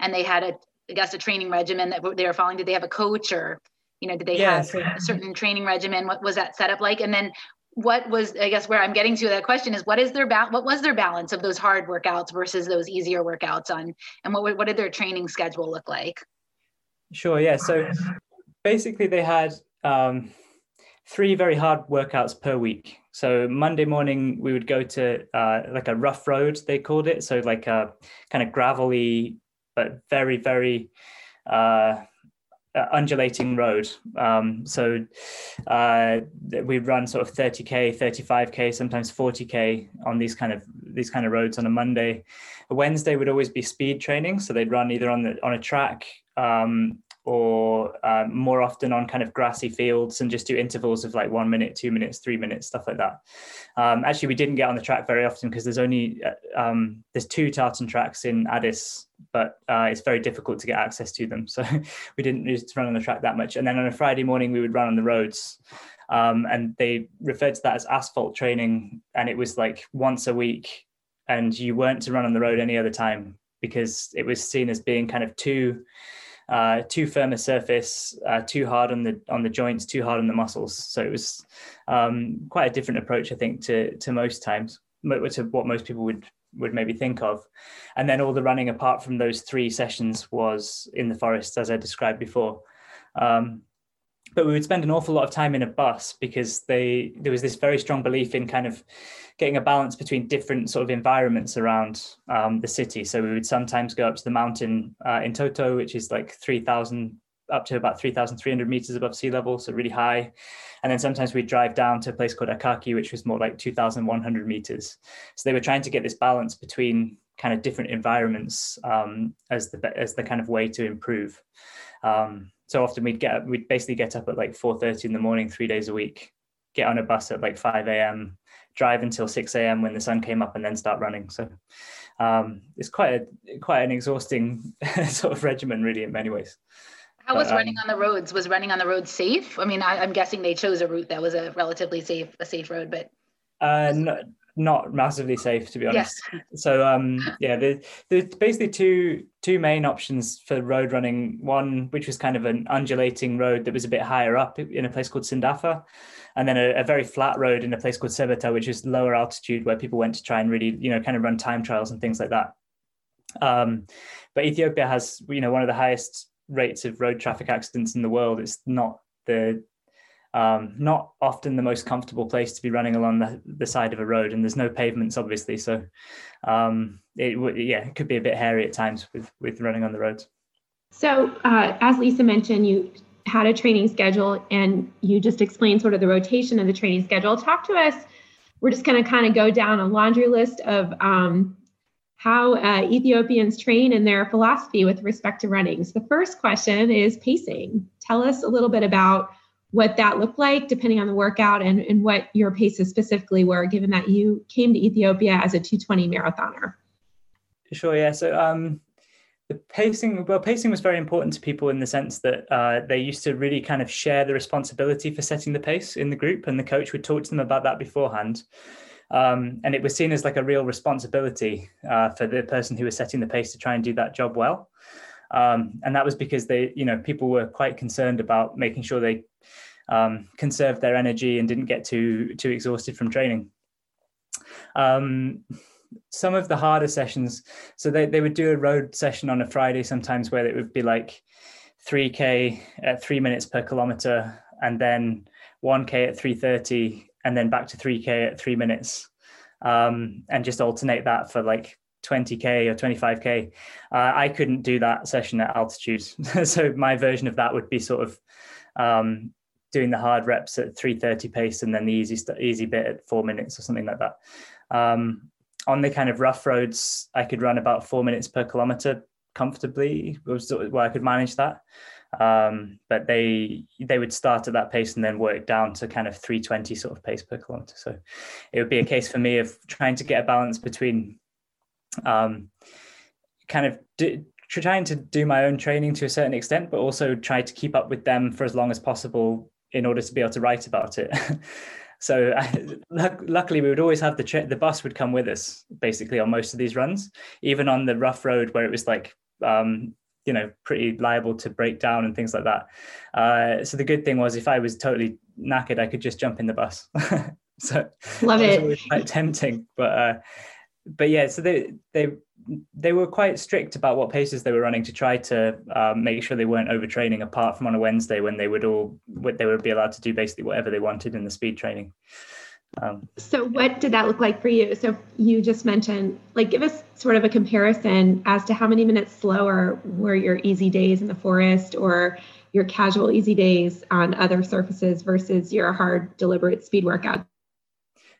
and they had a I guess a training regimen that they were following. Did they have a coach or you know did they yeah, have a certain training regimen? What was that set up like? And then what was i guess where i'm getting to that question is what is their ba- what was their balance of those hard workouts versus those easier workouts on and what, what did their training schedule look like? Sure yeah. So basically they had um, three very hard workouts per week. So monday morning we would go to uh, like a rough road they called it. So like a kind of gravelly but very very uh, undulating road. Um, so uh, we run sort of 30k, 35k, sometimes 40k on these kind of these kind of roads on a Monday. A Wednesday would always be speed training, so they'd run either on the on a track um, or um, more often on kind of grassy fields and just do intervals of like one minute, two minutes, three minutes, stuff like that. Um, actually, we didn't get on the track very often because there's only uh, um, there's two tartan tracks in Addis, but uh, it's very difficult to get access to them. So we didn't to run on the track that much. And then on a Friday morning, we would run on the roads. Um, and they referred to that as asphalt training, and it was like once a week, and you weren't to run on the road any other time because it was seen as being kind of too uh, too firm a surface, uh, too hard on the on the joints, too hard on the muscles. So it was um, quite a different approach, I think, to to most times, to what most people would would maybe think of. And then all the running apart from those three sessions was in the forest, as I described before. Um, but we would spend an awful lot of time in a bus because they there was this very strong belief in kind of getting a balance between different sort of environments around um, the city. So we would sometimes go up to the mountain uh, Entoto, which is like 3,000 up to about 3,300 meters above sea level, so really high. And then sometimes we'd drive down to a place called Akaki, which was more like 2,100 meters. So they were trying to get this balance between kind of different environments um, as the as the kind of way to improve. Um, so often we'd get we'd basically get up at like 4:30 in the morning, three days a week, get on a bus at like 5 a.m., drive until 6 a.m. when the sun came up, and then start running. So um, it's quite a quite an exhausting sort of regimen, really, in many ways. How was running um, on the roads? Was running on the roads safe? I mean, I, am guessing they chose a route that was a relatively safe, a safe road, but. Uh, no, not massively safe, to be honest. Yes. So, um, yeah, there, there's basically two two main options for road running. One, which was kind of an undulating road that was a bit higher up in a place called Sendafa, and then a, a very flat road in a place called Sebeta, which is lower altitude, where people went to try and really, you know, kind of run time trials and things like that. Um, but Ethiopia has, you know, one of the highest rates of road traffic accidents in the world. It's not the um, not often the most comfortable place to be running along the, the side of a road, and there's no pavements, obviously. So, um, it yeah, it could be a bit hairy at times with with running on the roads. So, uh, as Lisa mentioned, you had a training schedule, and you just explained sort of the rotation of the training schedule. Talk to us. We're just going to kind of go down a laundry list of um, how uh, Ethiopians train and their philosophy with respect to running. So the first question is pacing. Tell us a little bit about what that looked like depending on the workout and, and what your paces specifically were, given that you came to Ethiopia as a 220 marathoner. Sure, yeah. So um, the pacing, well, pacing was very important to people in the sense that uh, they used to really kind of share the responsibility for setting the pace in the group, and the coach would talk to them about that beforehand. Um, and it was seen as like a real responsibility uh, for the person who was setting the pace to try and do that job well. Um, and that was because they, you know, people were quite concerned about making sure they um, conserved their energy and didn't get too too exhausted from training. Um, some of the harder sessions, so they, they would do a road session on a Friday sometimes where it would be like 3k at three minutes per kilometer and then 1k at 330 and then back to 3k at three minutes um, and just alternate that for like 20k or 25k uh, i couldn't do that session at altitude so my version of that would be sort of um, doing the hard reps at 330 pace and then the easy easy bit at four minutes or something like that um, on the kind of rough roads i could run about four minutes per kilometer comfortably was well i could manage that um, but they they would start at that pace and then work down to kind of 320 sort of pace per kilometer. So it would be a case for me of trying to get a balance between um, kind of trying to do my own training to a certain extent, but also try to keep up with them for as long as possible in order to be able to write about it. so I, luckily we would always have the tra- the bus would come with us basically on most of these runs even on the rough road where it was like um, you know pretty liable to break down and things like that. Uh, so the good thing was if I was totally knackered, I could just jump in the bus. so love it. quite tempting, but uh, but yeah. So they they they were quite strict about what paces they were running to try to um, make sure they weren't overtraining. Apart from on a Wednesday when they would all they would be allowed to do basically whatever they wanted in the speed training. Um, so what did that look like for you? So you just mentioned, like, give us sort of a comparison as to how many minutes slower were your easy days in the forest or your casual easy days on other surfaces versus your hard, deliberate speed workout.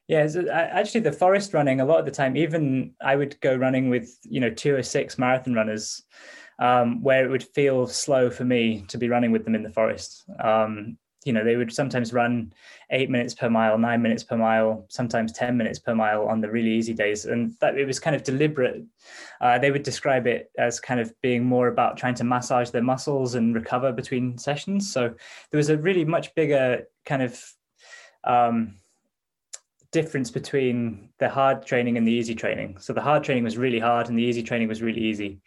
Yeah, so actually, the forest running a lot of the time, even I would go running with you know two or six marathon runners um, where it would feel slow for me to be running with them in the forest. Um, you know, they would sometimes run eight minutes per mile, nine minutes per mile, sometimes 10 minutes per mile on the really easy days. And that it was kind of deliberate. Uh, they would describe it as kind of being more about trying to massage their muscles and recover between sessions. So there was a really much bigger kind of um, difference between the hard training and the easy training. So the hard training was really hard and the easy training was really easy.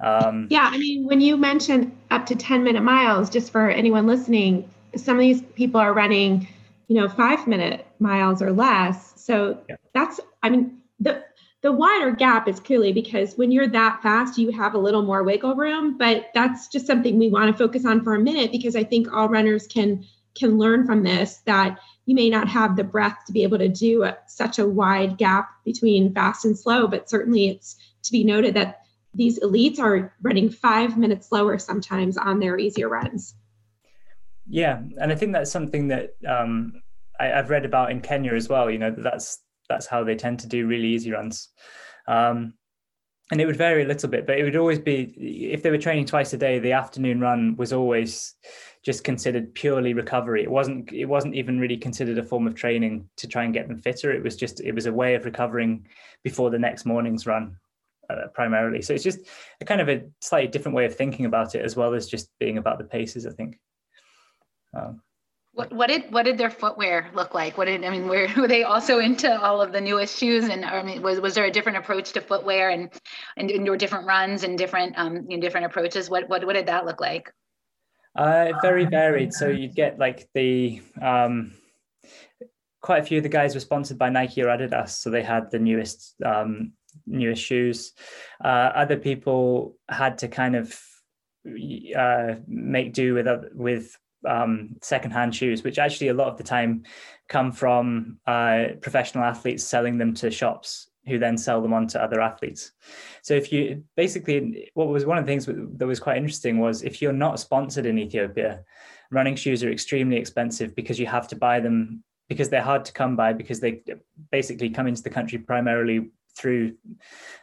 Um, yeah, I mean, when you mentioned up to 10 minute miles, just for anyone listening, some of these people are running, you know, five minute miles or less. So yeah. that's, I mean, the the wider gap is clearly because when you're that fast, you have a little more wiggle room. But that's just something we want to focus on for a minute because I think all runners can can learn from this that you may not have the breath to be able to do a, such a wide gap between fast and slow, but certainly it's to be noted that these elites are running five minutes slower sometimes on their easier runs. Yeah, and I think that's something that um, I, have read about in Kenya as well. You know, that's that's how they tend to do really easy runs, um, and it would vary a little bit, but it would always be if they were training twice a day. The afternoon run was always just considered purely recovery. It wasn't it wasn't even really considered a form of training to try and get them fitter. It was just it was a way of recovering before the next morning's run. Uh, primarily, so it's just a kind of a slightly different way of thinking about it, as well as just being about the paces. I think. Um, what, what did what did their footwear look like? What did I mean? Were, were they also into all of the newest shoes? And I mean, was, was there a different approach to footwear and and, and your different runs and different um you know, different approaches? What what what did that look like? Uh, very varied. So you'd get like the um, quite a few of the guys were sponsored by Nike or Adidas, so they had the newest um, newest shoes. Uh, other people had to kind of uh, make do with with um, secondhand shoes, which actually a lot of the time come from uh, professional athletes selling them to shops who then sell them on to other athletes. So if you basically, what was one of the things that was quite interesting was if you're not sponsored in Ethiopia, running shoes are extremely expensive because you have to buy them because they're hard to come by because they basically come into the country primarily through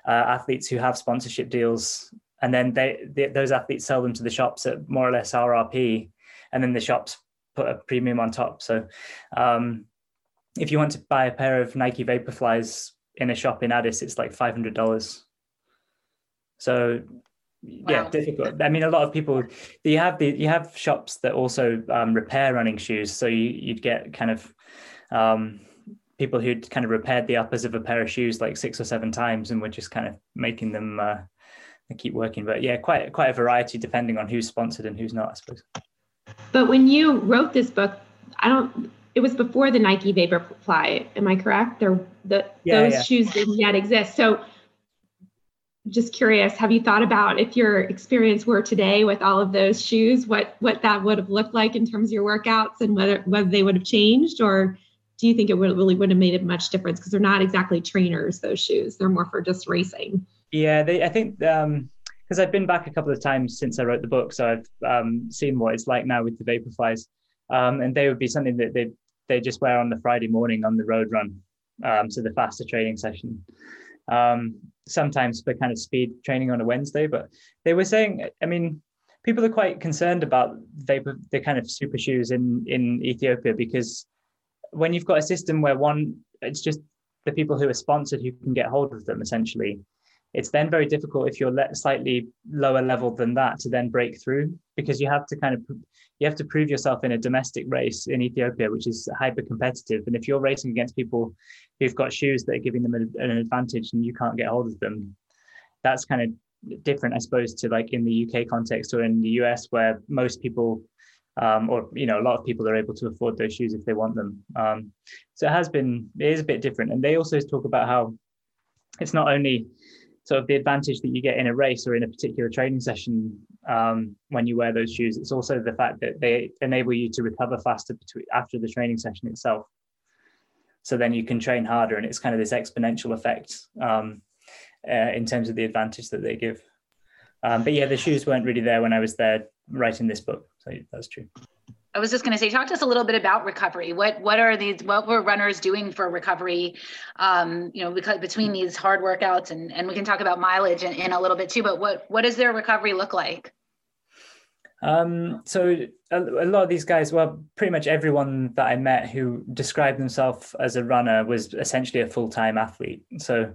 uh, athletes who have sponsorship deals and then they, they, those athletes sell them to the shops at more or less RRP and then the shops put a premium on top. So um, if you want to buy a pair of Nike Vaporflies in a shop in Addis, it's like five hundred dollars. So yeah, wow. difficult. I mean, a lot of people you have the you have shops that also um, repair running shoes. So you you'd get kind of um, people who'd kind of repaired the uppers of a pair of shoes like six or seven times and were just kind of making them uh, keep working. But yeah, quite quite a variety depending on who's sponsored and who's not, I suppose. But when you wrote this book, I don't. It was before the Nike Vaporfly. Am I correct? There, the yeah, those yeah. shoes didn't yet exist. So, just curious, have you thought about if your experience were today with all of those shoes, what what that would have looked like in terms of your workouts, and whether whether they would have changed, or do you think it would really would have made a much difference? Because they're not exactly trainers; those shoes. They're more for just racing. Yeah, they. I think. Um, because I've been back a couple of times since I wrote the book, so I've um, seen what it's like now with the Vaporflies, um, and they would be something that they they just wear on the Friday morning on the road run, um, so the faster training session. Um, sometimes for kind of speed training on a Wednesday, but they were saying, I mean, people are quite concerned about vapor, the kind of super shoes in in Ethiopia because when you've got a system where one, it's just the people who are sponsored who can get hold of them essentially it's then very difficult if you're slightly lower level than that to then break through because you have to kind of you have to prove yourself in a domestic race in Ethiopia, which is hyper competitive. And if you're racing against people who've got shoes that are giving them an, an advantage and you can't get hold of them, that's kind of different, I suppose, to like in the UK context or in the US where most people um, or you know a lot of people are able to afford those shoes if they want them. Um, so it has been it is a bit different, and they also talk about how it's not only sort of the advantage that you get in a race or in a particular training session um, when you wear those shoes. It's also the fact that they enable you to recover faster between, after the training session itself. So then you can train harder, and it's kind of this exponential effect um, uh, in terms of the advantage that they give. Um, but yeah, the shoes weren't really there when I was there writing this book. So that's true. I was just going to say, talk to us a little bit about recovery. What what are these? What were runners doing for recovery? Um, you know, because between these hard workouts, and and we can talk about mileage in, in a little bit too. But what what does their recovery look like? Um, so a, a, lot of these guys, well, pretty much everyone that I met who described themselves as a runner was essentially a full-time athlete. So,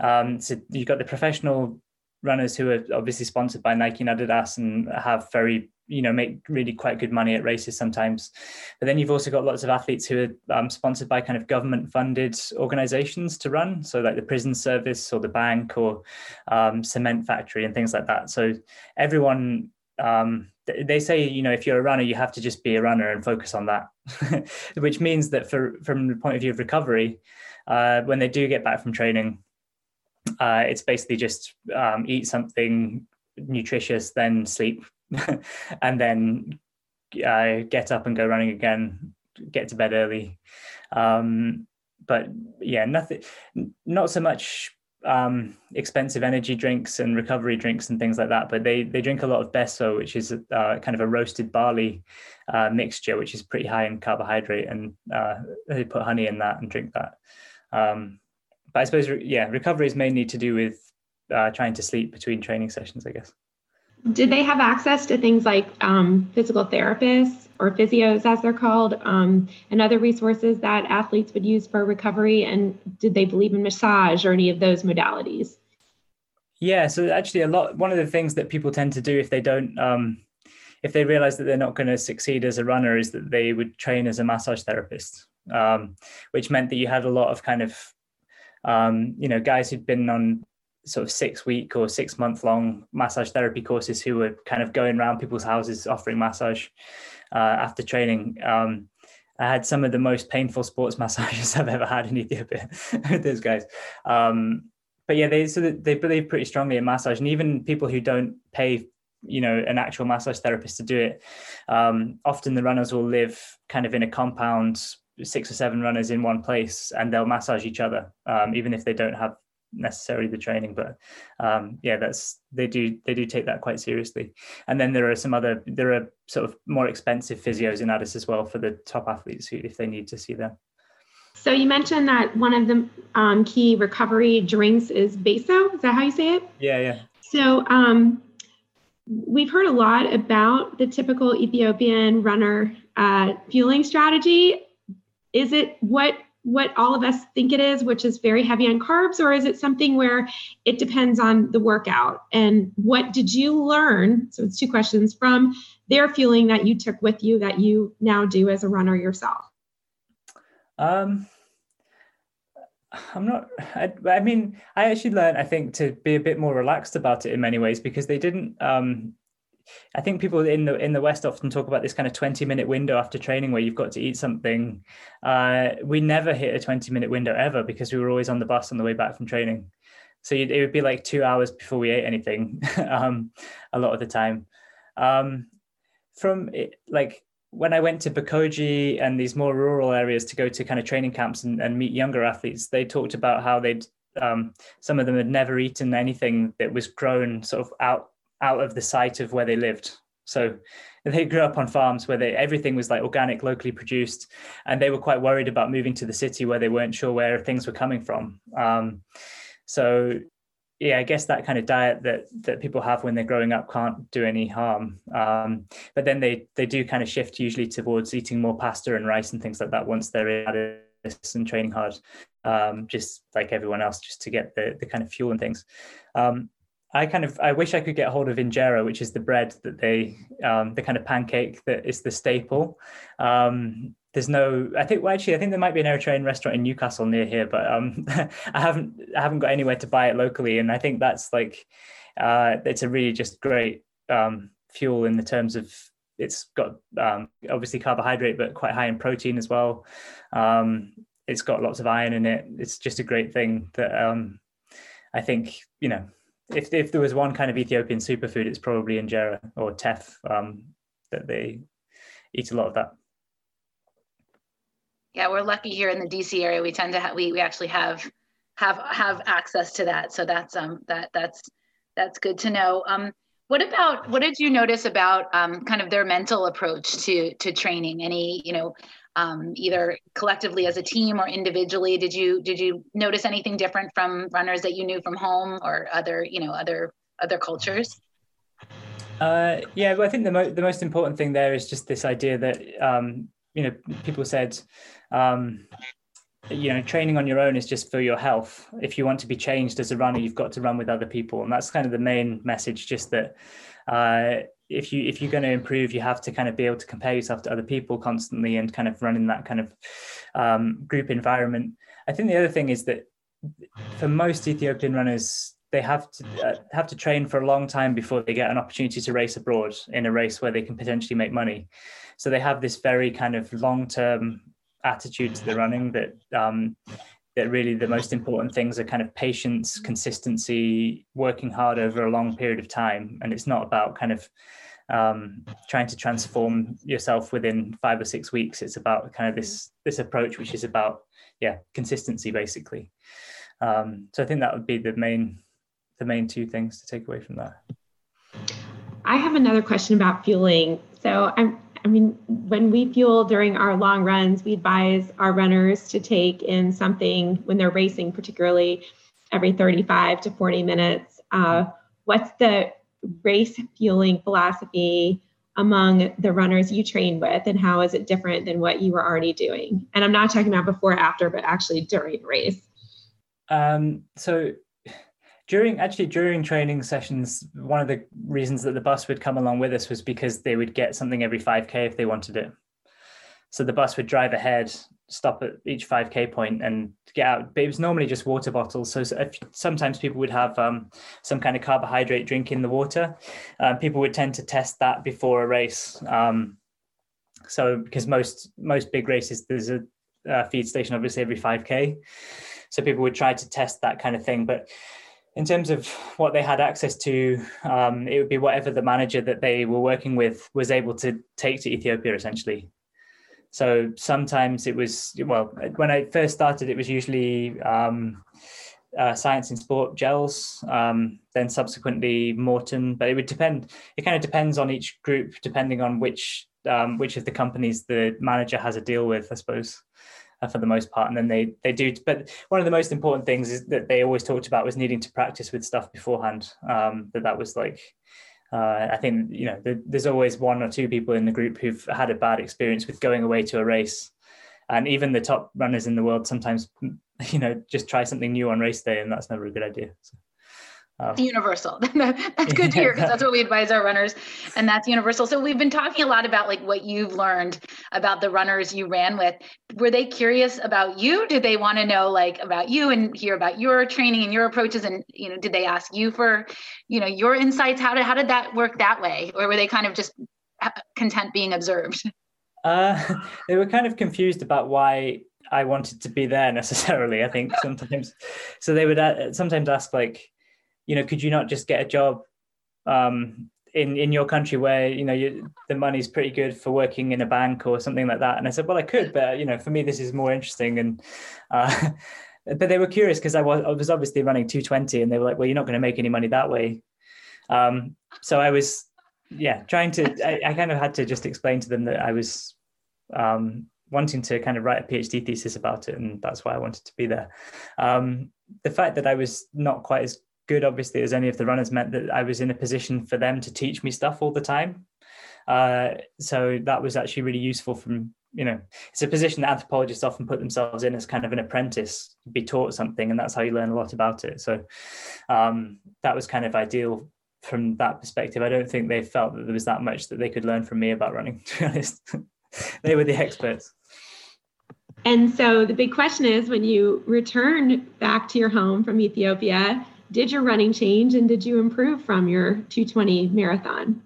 um, so you've got the professional runners who are obviously sponsored by Nike and Adidas and have very you know make really quite good money at races sometimes. But then you've also got lots of athletes who are um, sponsored by kind of government funded organizations to run. So like the prison service or the bank or um, cement factory and things like that. So everyone um, they say you know if you're a runner you have to just be a runner and focus on that. Which means that for from the point of view of recovery uh, when they do get back from training uh, it's basically just um, eat something nutritious then sleep and then uh, get up and go running again get to bed early um, but yeah nothing not so much um, expensive energy drinks and recovery drinks and things like that. But they they drink a lot of besso, which is uh, kind of a roasted barley uh, mixture, which is pretty high in carbohydrate, and uh, they put honey in that and drink that. Um, but I suppose yeah, recovery is mainly to do with uh, trying to sleep between training sessions, I guess. Did they have access to things like um, physical therapists or physios, as they're called, um, and other resources that athletes would use for recovery? And did they believe in massage or any of those modalities? Yeah, so actually, a lot. One of the things that people tend to do if they don't, um, if they realize that they're not going to succeed as a runner, is that they would train as a massage therapist, um, which meant that you had a lot of kind of, um, you know, guys who'd been on sort of six week or six month long massage therapy courses who were kind of going around people's houses offering massage uh, after training. Um, I had some of the most painful sports massages I've ever had in Ethiopia with those guys. Um, but yeah, they so they believe pretty strongly in massage, and even people who don't pay, you know, an actual massage therapist to do it, um, often the runners will live kind of in a compound, six or seven runners in one place, and they'll massage each other, um, even if they don't have necessarily the training but um, yeah that's they do they do take that quite seriously. And then there are some other there are sort of more expensive physios in addis as well for the top athletes who if they need to see them. So you mentioned that one of the um, key recovery drinks is beso is that how you say it? Yeah yeah. So um, we've heard a lot about the typical ethiopian runner uh, fueling strategy. Is it what what all of us think it is, which is very heavy on carbs, or is it something where it depends on the workout? And what did you learn? So it's two questions from their fueling that you took with you that you now do as a runner yourself. Um, I'm not. I, I, mean, I actually learned, I think, to be a bit more relaxed about it in many ways because they didn't. Um, I think people in the in the West often talk about this kind of 20 minute window after training where you've got to eat something. Uh, we never hit a 20 minute window ever because we were always on the bus on the way back from training. So it would be like two hours before we ate anything um, a lot of the time. Um, from it, like when I went to Bokoji and these more rural areas to go to kind of training camps and, and meet younger athletes, they talked about how they'd um, some of them had never eaten anything that was grown sort of out out of the sight of where they lived. So they grew up on farms where they, everything was like organic, locally produced, and they were quite worried about moving to the city where they weren't sure where things were coming from. Um, so yeah, I guess that kind of diet that that people have when they're growing up can't do any harm. Um, but then they they do kind of shift usually towards eating more pasta and rice and things like that once they're in and training hard, um, just like everyone else, just to get the the kind of fuel and things. Um, I kind of I wish I could get hold of injera, which is the bread that they um, the kind of pancake that is the staple. Um, there's no I think well actually I think there might be an Eritrean restaurant in Newcastle near here, but um, I haven't I haven't got anywhere to buy it locally, and I think that's like uh, it's a really just great um, fuel in the terms of it's got um, obviously carbohydrate but quite high in protein as well. Um, it's got lots of iron in it. It's just a great thing that I think you know if if there was one kind of Ethiopian superfood, it's probably injera or teff. Um, that they eat a lot of that. Yeah, we're lucky here in the DC area. We tend to have we we actually have have have access to that. So that's um that that's that's good to know. Um, What about what did you notice about um, kind of their mental approach to to training? Any you know um, either collectively as a team or individually? Did you did you notice anything different from runners that you knew from home or other you know other other cultures? Uh, yeah, well, I think the mo- the most important thing there is just this idea that um, you know people said um, you know training on your own is just for your health if you want to be changed as a runner you've got to run with other people and that's kind of the main message just that uh, if you if you're going to improve you have to kind of be able to compare yourself to other people constantly and kind of run in that kind of um, group environment. I think the other thing is that for most ethiopian runners they have to uh, have to train for a long time before they get an opportunity to race abroad in a race where they can potentially make money. So they have this very kind of long term attitude to the running that um, that really the most important things are kind of patience, consistency, working hard over a long period of time, and it's not about kind of um, trying to transform yourself within five or six weeks. It's about kind of this this approach, which is about yeah consistency basically. Um, so I think that would be the main the main two things to take away from that. I have another question about fueling. So I'm I mean, when we fuel during our long runs, we advise our runners to take in something when they're racing, particularly every 35 to 40 minutes. Uh, what's the race fueling philosophy among the runners you train with, and how is it different than what you were already doing? And I'm not talking about before, after, but actually during the race. Um, so during actually during training sessions one of the reasons that the bus would come along with us was because they would get something every 5k if they wanted it. So the bus would drive ahead stop at each 5k point and get out. But it was normally just water bottles. So sometimes people would have um, some kind of carbohydrate drink in the water. Um, people would tend to test that before a race. Um, so because most most big races there's a, a feed station obviously every 5k so people would try to test that kind of thing. But in terms of what they had access to, um, it would be whatever the manager that they were working with was able to take to Ethiopia, essentially. So sometimes it was well, when I first started, it was usually um, uh, Science in Sport gels. Um, then subsequently Maurten, but it would depend. It kind of depends on each group, depending on which um, which of the companies the manager has a deal with, I suppose uh, for the most part. And then they they do. But one of the most important things is that they always talked about was needing to practice with stuff beforehand. Um, that that was like. Uh, I think you know there's always one or two people in the group who've had a bad experience with going away to a race, and even the top runners in the world sometimes you know just try something new on race day, and that's never a good idea. So. Oh. universal. that's good to hear because that's what we advise our runners, and that's universal. So we've been talking a lot about like what you've learned about the runners you ran with. Were they curious about you? Did they want to know like about you and hear about your training and your approaches? And you know, did they ask you for, you know, your insights? How did how did that work that way, or were they kind of just content being observed? Uh, they were kind of confused about why I wanted to be there necessarily. I think sometimes, so they would uh, sometimes ask like you know, could you not just get a job um, in in your country where you know you, the money's pretty good for working in a bank or something like that? And I said, well, I could, but you know, for me, this is more interesting. And uh, but they were curious because I was I was obviously running 220, and they were like, well, you're not going to make any money that way. Um, so I was, yeah, trying to. I, I, kind of had to just explain to them that I was. Um, wanting to kind of write a PhD thesis about it, and that's why I wanted to be there. Um, the fact that I was not quite as good, obviously, as any of the runners meant that I was in a position for them to teach me stuff all the time. Uh, so that was actually really useful from you know it's a position that anthropologists often put themselves in as kind of an apprentice be taught something and that's how you learn a lot about it. So um, that was kind of ideal from that perspective. I don't think they felt that there was that much that they could learn from me about running to be honest. They were the experts. And so the big question is when you return back to your home from ethiopia did your running change and did you improve from your 220 marathon?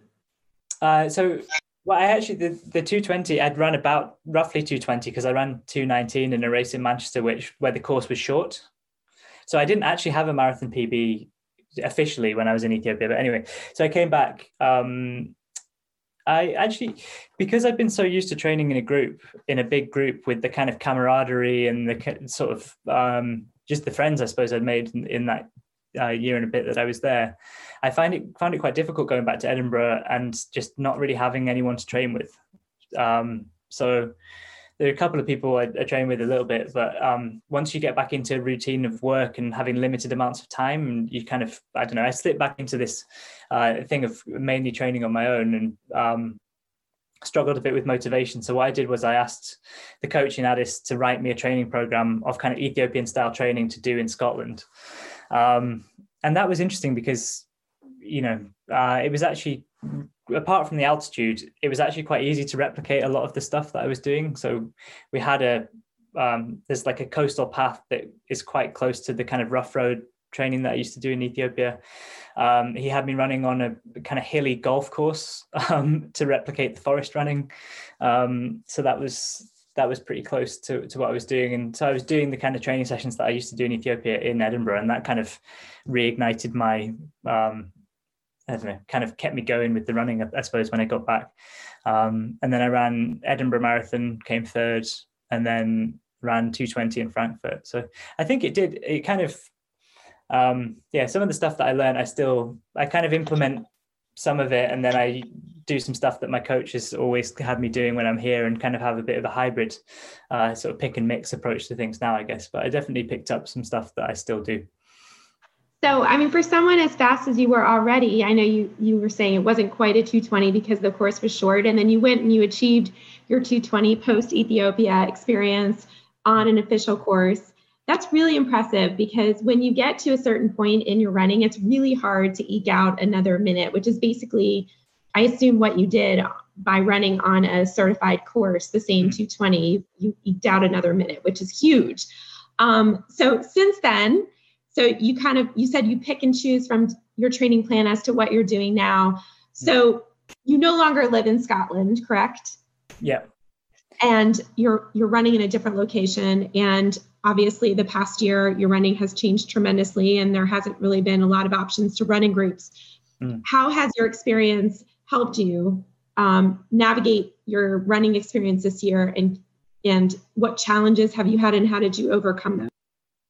Uh, so, well, I actually, the, the 220, I'd run about roughly 220 because I ran 219 in a race in Manchester, which where the course was short. So I didn't actually have a marathon PB officially when I was in Ethiopia. But anyway, so I came back. Um, I actually, because I've been so used to training in a group, in a big group with the kind of camaraderie and the sort of um, just the friends I suppose I'd made in, in that uh, year and a bit that I was there, I find it found it quite difficult going back to Edinburgh and just not really having anyone to train with. Um, so there are a couple of people I, I train with a little bit, but um, once you get back into a routine of work and having limited amounts of time, and you kind of I don't know, I slip back into this uh, thing of mainly training on my own and um, struggled a bit with motivation. So what I did was I asked the coach in Addis to write me a training program of kind of Ethiopian style training to do in Scotland. Um, and that was interesting because, you know, uh, it was actually, apart from the altitude, it was actually quite easy to replicate a lot of the stuff that I was doing. So we had a, um, there's like a coastal path that is quite close to the kind of rough road training that I used to do in Ethiopia. Um, he had me running on a kind of hilly golf course um, to replicate the forest running. Um, so that was that was pretty close to, to what I was doing. And so I was doing the kind of training sessions that I used to do in Ethiopia in Edinburgh, and that kind of reignited my um, I don't know, kind of kept me going with the running, I suppose, when I got back. Um, and then I ran Edinburgh Marathon, came third, and then ran 220 in Frankfurt. So I think it did, it kind of um, yeah, some of the stuff that I learned, I still, I kind of implement some of it, and then I do some stuff that my coach has always had me doing when I'm here, and kind of have a bit of a hybrid, uh, sort of pick and mix approach to things now, I guess. But I definitely picked up some stuff that I still do. So, I mean, for someone as fast as you were already, I know you you were saying it wasn't quite a 220 because the course was short, and then you went and you achieved your 220 post Ethiopia experience on an official course that's really impressive because when you get to a certain point in your running, it's really hard to eke out another minute, which is basically, I assume, what you did by running on a certified course, the same mm-hmm. 220, you eked out another minute, which is huge. Um, so since then, so you kind of you said you pick and choose from your training plan as to what you're doing now. So you no longer live in Scotland, correct? Yeah. And you're you're running in a different location and obviously the past year your running has changed tremendously and there hasn't really been a lot of options to run in groups mm. how has your experience helped you um, navigate your running experience this year and and what challenges have you had and how did you overcome them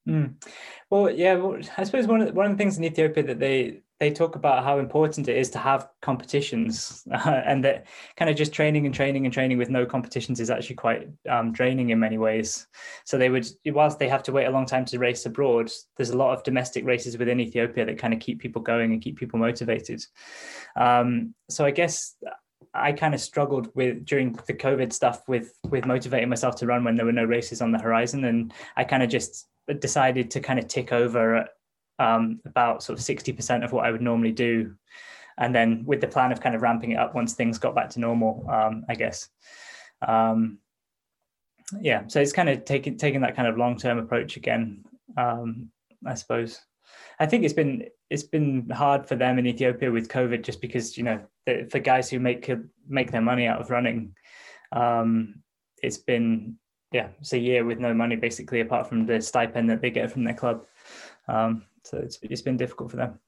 mm. well yeah well, i suppose one of, the, one of the things in ethiopia that they they talk about how important it is to have competitions uh, and that kind of just training and training and training with no competitions is actually quite um, draining in many ways. So they would whilst they have to wait a long time to race abroad there's a lot of domestic races within ethiopia that kind of keep people going and keep people motivated. Um, so i guess I kind of struggled with during the COVID stuff with with motivating myself to run when there were no races on the horizon, and I kind of just decided to kind of tick over um, about sort of 60% of what I would normally do. And then with the plan of kind of ramping it up once things got back to normal, um, I guess. Um, yeah, so it's kind of taking taking that kind of long term approach again. Um, I suppose. I think it's been it's been hard for them in Ethiopia with COVID, just because you know for guys who make make their money out of running, um, it's been yeah, it's a year with no money basically, apart from the stipend that they get from their club. Um, so it's it's been difficult for them.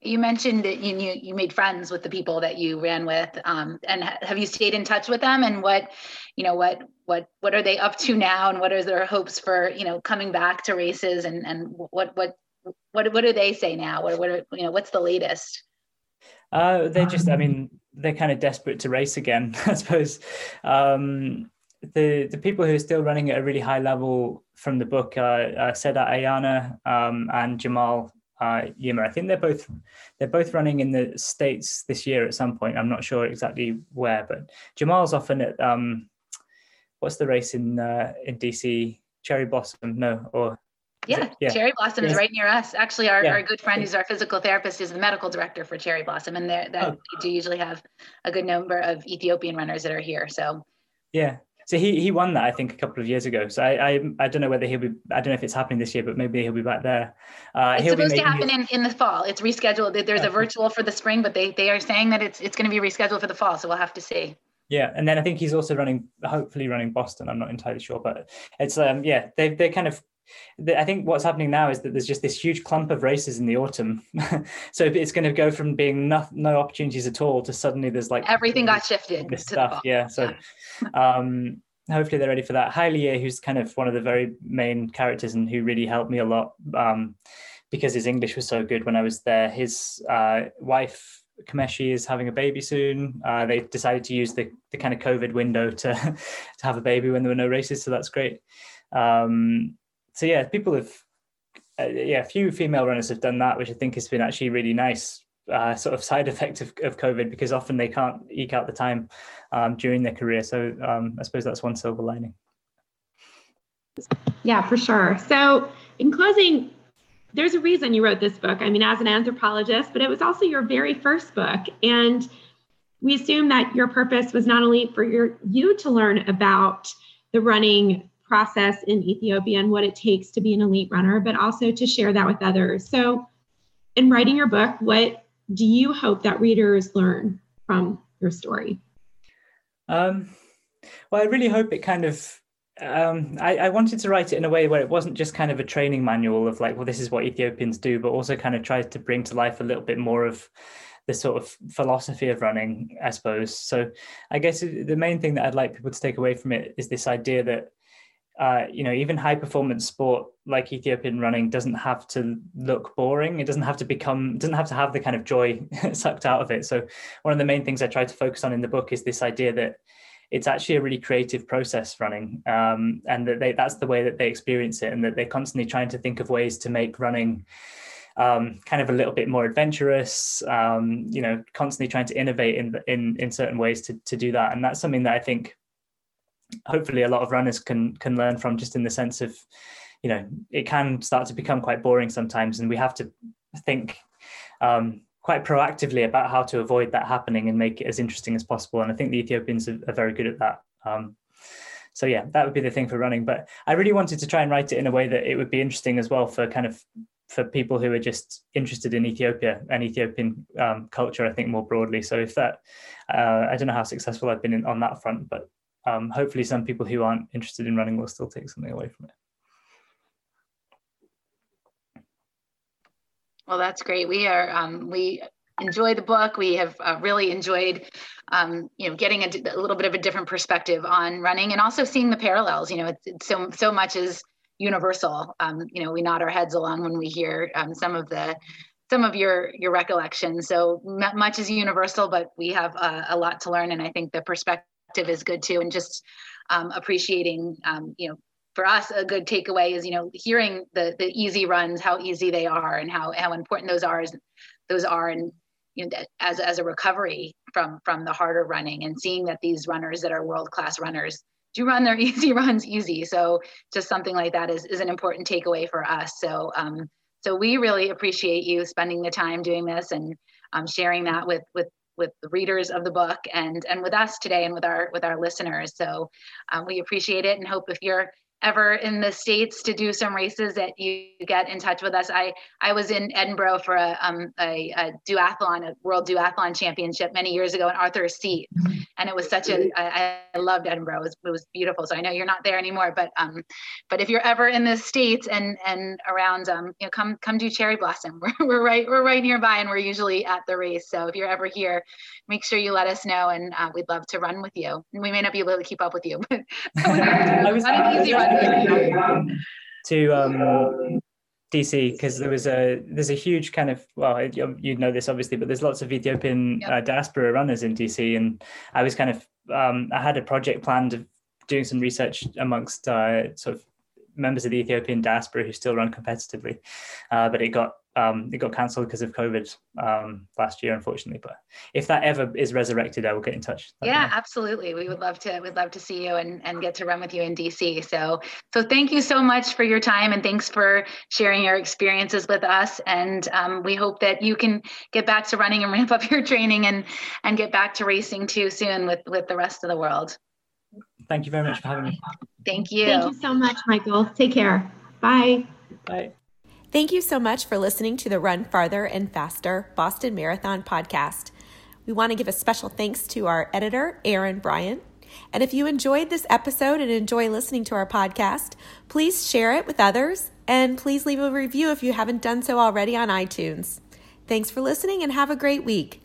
You mentioned that you you made friends with the people that you ran with, um, and have you stayed in touch with them? And what, you know, what what what are they up to now? And what are their hopes for you know coming back to races? And and what what what what do they say now? What what are, you know what's the latest? Uh, they just, I mean, they're kind of desperate to race again, I suppose. Um, the the people who are still running at a really high level from the book are uh, Tsedat Ayana um, and Jamal uh, Yimer. I think they're both they're both running in the states this year at some point. I'm not sure exactly where, but Jamal's often at um, what's the race in uh, in DC? Cherry Blossom? No, or yeah, yeah, Cherry Blossom is right near us. Actually, our, yeah. our good friend who's our physical therapist is the medical director for Cherry Blossom, and oh. they do usually have a good number of Ethiopian runners that are here. So yeah, so he he won that I think a couple of years ago. So I I, I don't know whether he'll be I don't know if it's happening this year, but maybe he'll be back there. Uh, it's supposed to happen in, in the fall. It's rescheduled. There's a virtual for the spring, but they they are saying that it's it's going to be rescheduled for the fall. So we'll have to see. Yeah, and then I think he's also running, hopefully running Boston. I'm not entirely sure, but it's um yeah they they kind of I think what's happening now is that there's just this huge clump of races in the autumn. so it's going to go from being no, no opportunities at all to suddenly there's like everything got shifted. This stuff, yeah. So um, hopefully they're ready for that. Haile, who's kind of one of the very main characters and who really helped me a lot um, because his English was so good when I was there. His uh, wife Kameshi is having a baby soon. Uh, they decided to use the, the kind of COVID window to to have a baby when there were no races, so that's great. Um, so yeah, people have uh, yeah, a few female runners have done that, which I think has been actually really nice. Uh, sort of side effect of, of COVID because often they can't eke out the time um, during their career. So um, I suppose that's one silver lining. Yeah, for sure. So in closing, there's a reason you wrote this book. I mean, as an anthropologist, but it was also your very first book. And we assume that your purpose was not only for your you to learn about the running process in Ethiopia and what it takes to be an elite runner, but also to share that with others. So, in writing your book, what do you hope that readers learn from your story? Um, well, I really hope it kind of um, I, I, wanted to write it in a way where it wasn't just kind of a training manual of like, well, this is what Ethiopians do, but also kind of tries to bring to life a little bit more of the sort of philosophy of running, I suppose. So I guess the main thing that I'd like people to take away from it is this idea that, uh, you know, even high performance sport like Ethiopian running doesn't have to look boring. It doesn't have to become, doesn't have to have the kind of joy sucked out of it. So one of the main things I try to focus on in the book is this idea that it's actually a really creative process running um, and that they, that's the way that they experience it and that they're constantly trying to think of ways to make running um, kind of a little bit more adventurous um, you know constantly trying to innovate in in in certain ways to, to do that and that's something that i think hopefully a lot of runners can can learn from just in the sense of you know it can start to become quite boring sometimes and we have to think um, quite proactively about how to avoid that happening and make it as interesting as possible. And I think the Ethiopians are, are very good at that. Um, so yeah, that would be the thing for running. But I really wanted to try and write it in a way that it would be interesting as well for kind of for people who are just interested in Ethiopia and Ethiopian um, culture. I think more broadly. So if that, uh, I don't know how successful I've been in, on that front, but um, hopefully some people who aren't interested in running will still take something away from it. Well, that's great. We are um, we enjoy the book. We have uh, really enjoyed, um, you know, getting a, little bit of a different perspective on running, and also seeing the parallels. You know, it's, it's so so much is universal. Um, you know, we nod our heads along when we hear um, some of the some of your your recollections. So much is universal, but we have uh, a lot to learn, and I think the perspective is good too, and just um, appreciating, um, you know, for us a good takeaway is you know hearing the the easy runs how easy they are and how how important those are those are and you know as as a recovery from from the harder running and seeing that these runners that are world class runners do run their easy runs easy. So just something like that is is an important takeaway for us. So um so we really appreciate you spending the time doing this and um, sharing that with with with the readers of the book and and with us today and with our with our listeners. So um, we appreciate it and hope if you're ever in the states to do some races that you get in touch with us. I i was in edinburgh for a um a, a duathlon a world duathlon championship many years ago in arthur's seat. And it was such a I, I loved edinburgh. It was, it was beautiful. So i know you're not there anymore but um but if you're ever in the states and and around um you know come come do cherry blossom. We're, we're right we're right nearby and we're usually at the race. So if you're ever here make sure you let us know and uh, we'd love to run with you. And we may not be able to keep up with you but I was, an easy run to um, DC because there was a there's a huge kind of well you know this obviously but there's lots of Ethiopian yep. uh, diaspora runners in DC and I was kind of um, I had a project planned of doing some research amongst uh, sort of members of the Ethiopian diaspora who still run competitively, uh, but it got um, it got cancelled because of COVID um, last year, unfortunately. But if that ever is resurrected, I will get in touch. Yeah, absolutely. We would love to. We'd love to see you and, and get to run with you in DC. So so thank you so much for your time and thanks for sharing your experiences with us. And um, we hope that you can get back to running and ramp up your training and and get back to racing too soon with with the rest of the world. Thank you very much for having me. Thank you. Thank you so much, Michael. Take care. Bye. Bye. Thank you so much for listening to the Run Farther and Faster Boston Marathon podcast. We want to give a special thanks to our editor, Aaron Bryant. And if you enjoyed this episode and enjoy listening to our podcast, please share it with others and please leave a review if you haven't done so already on iTunes. Thanks for listening and have a great week.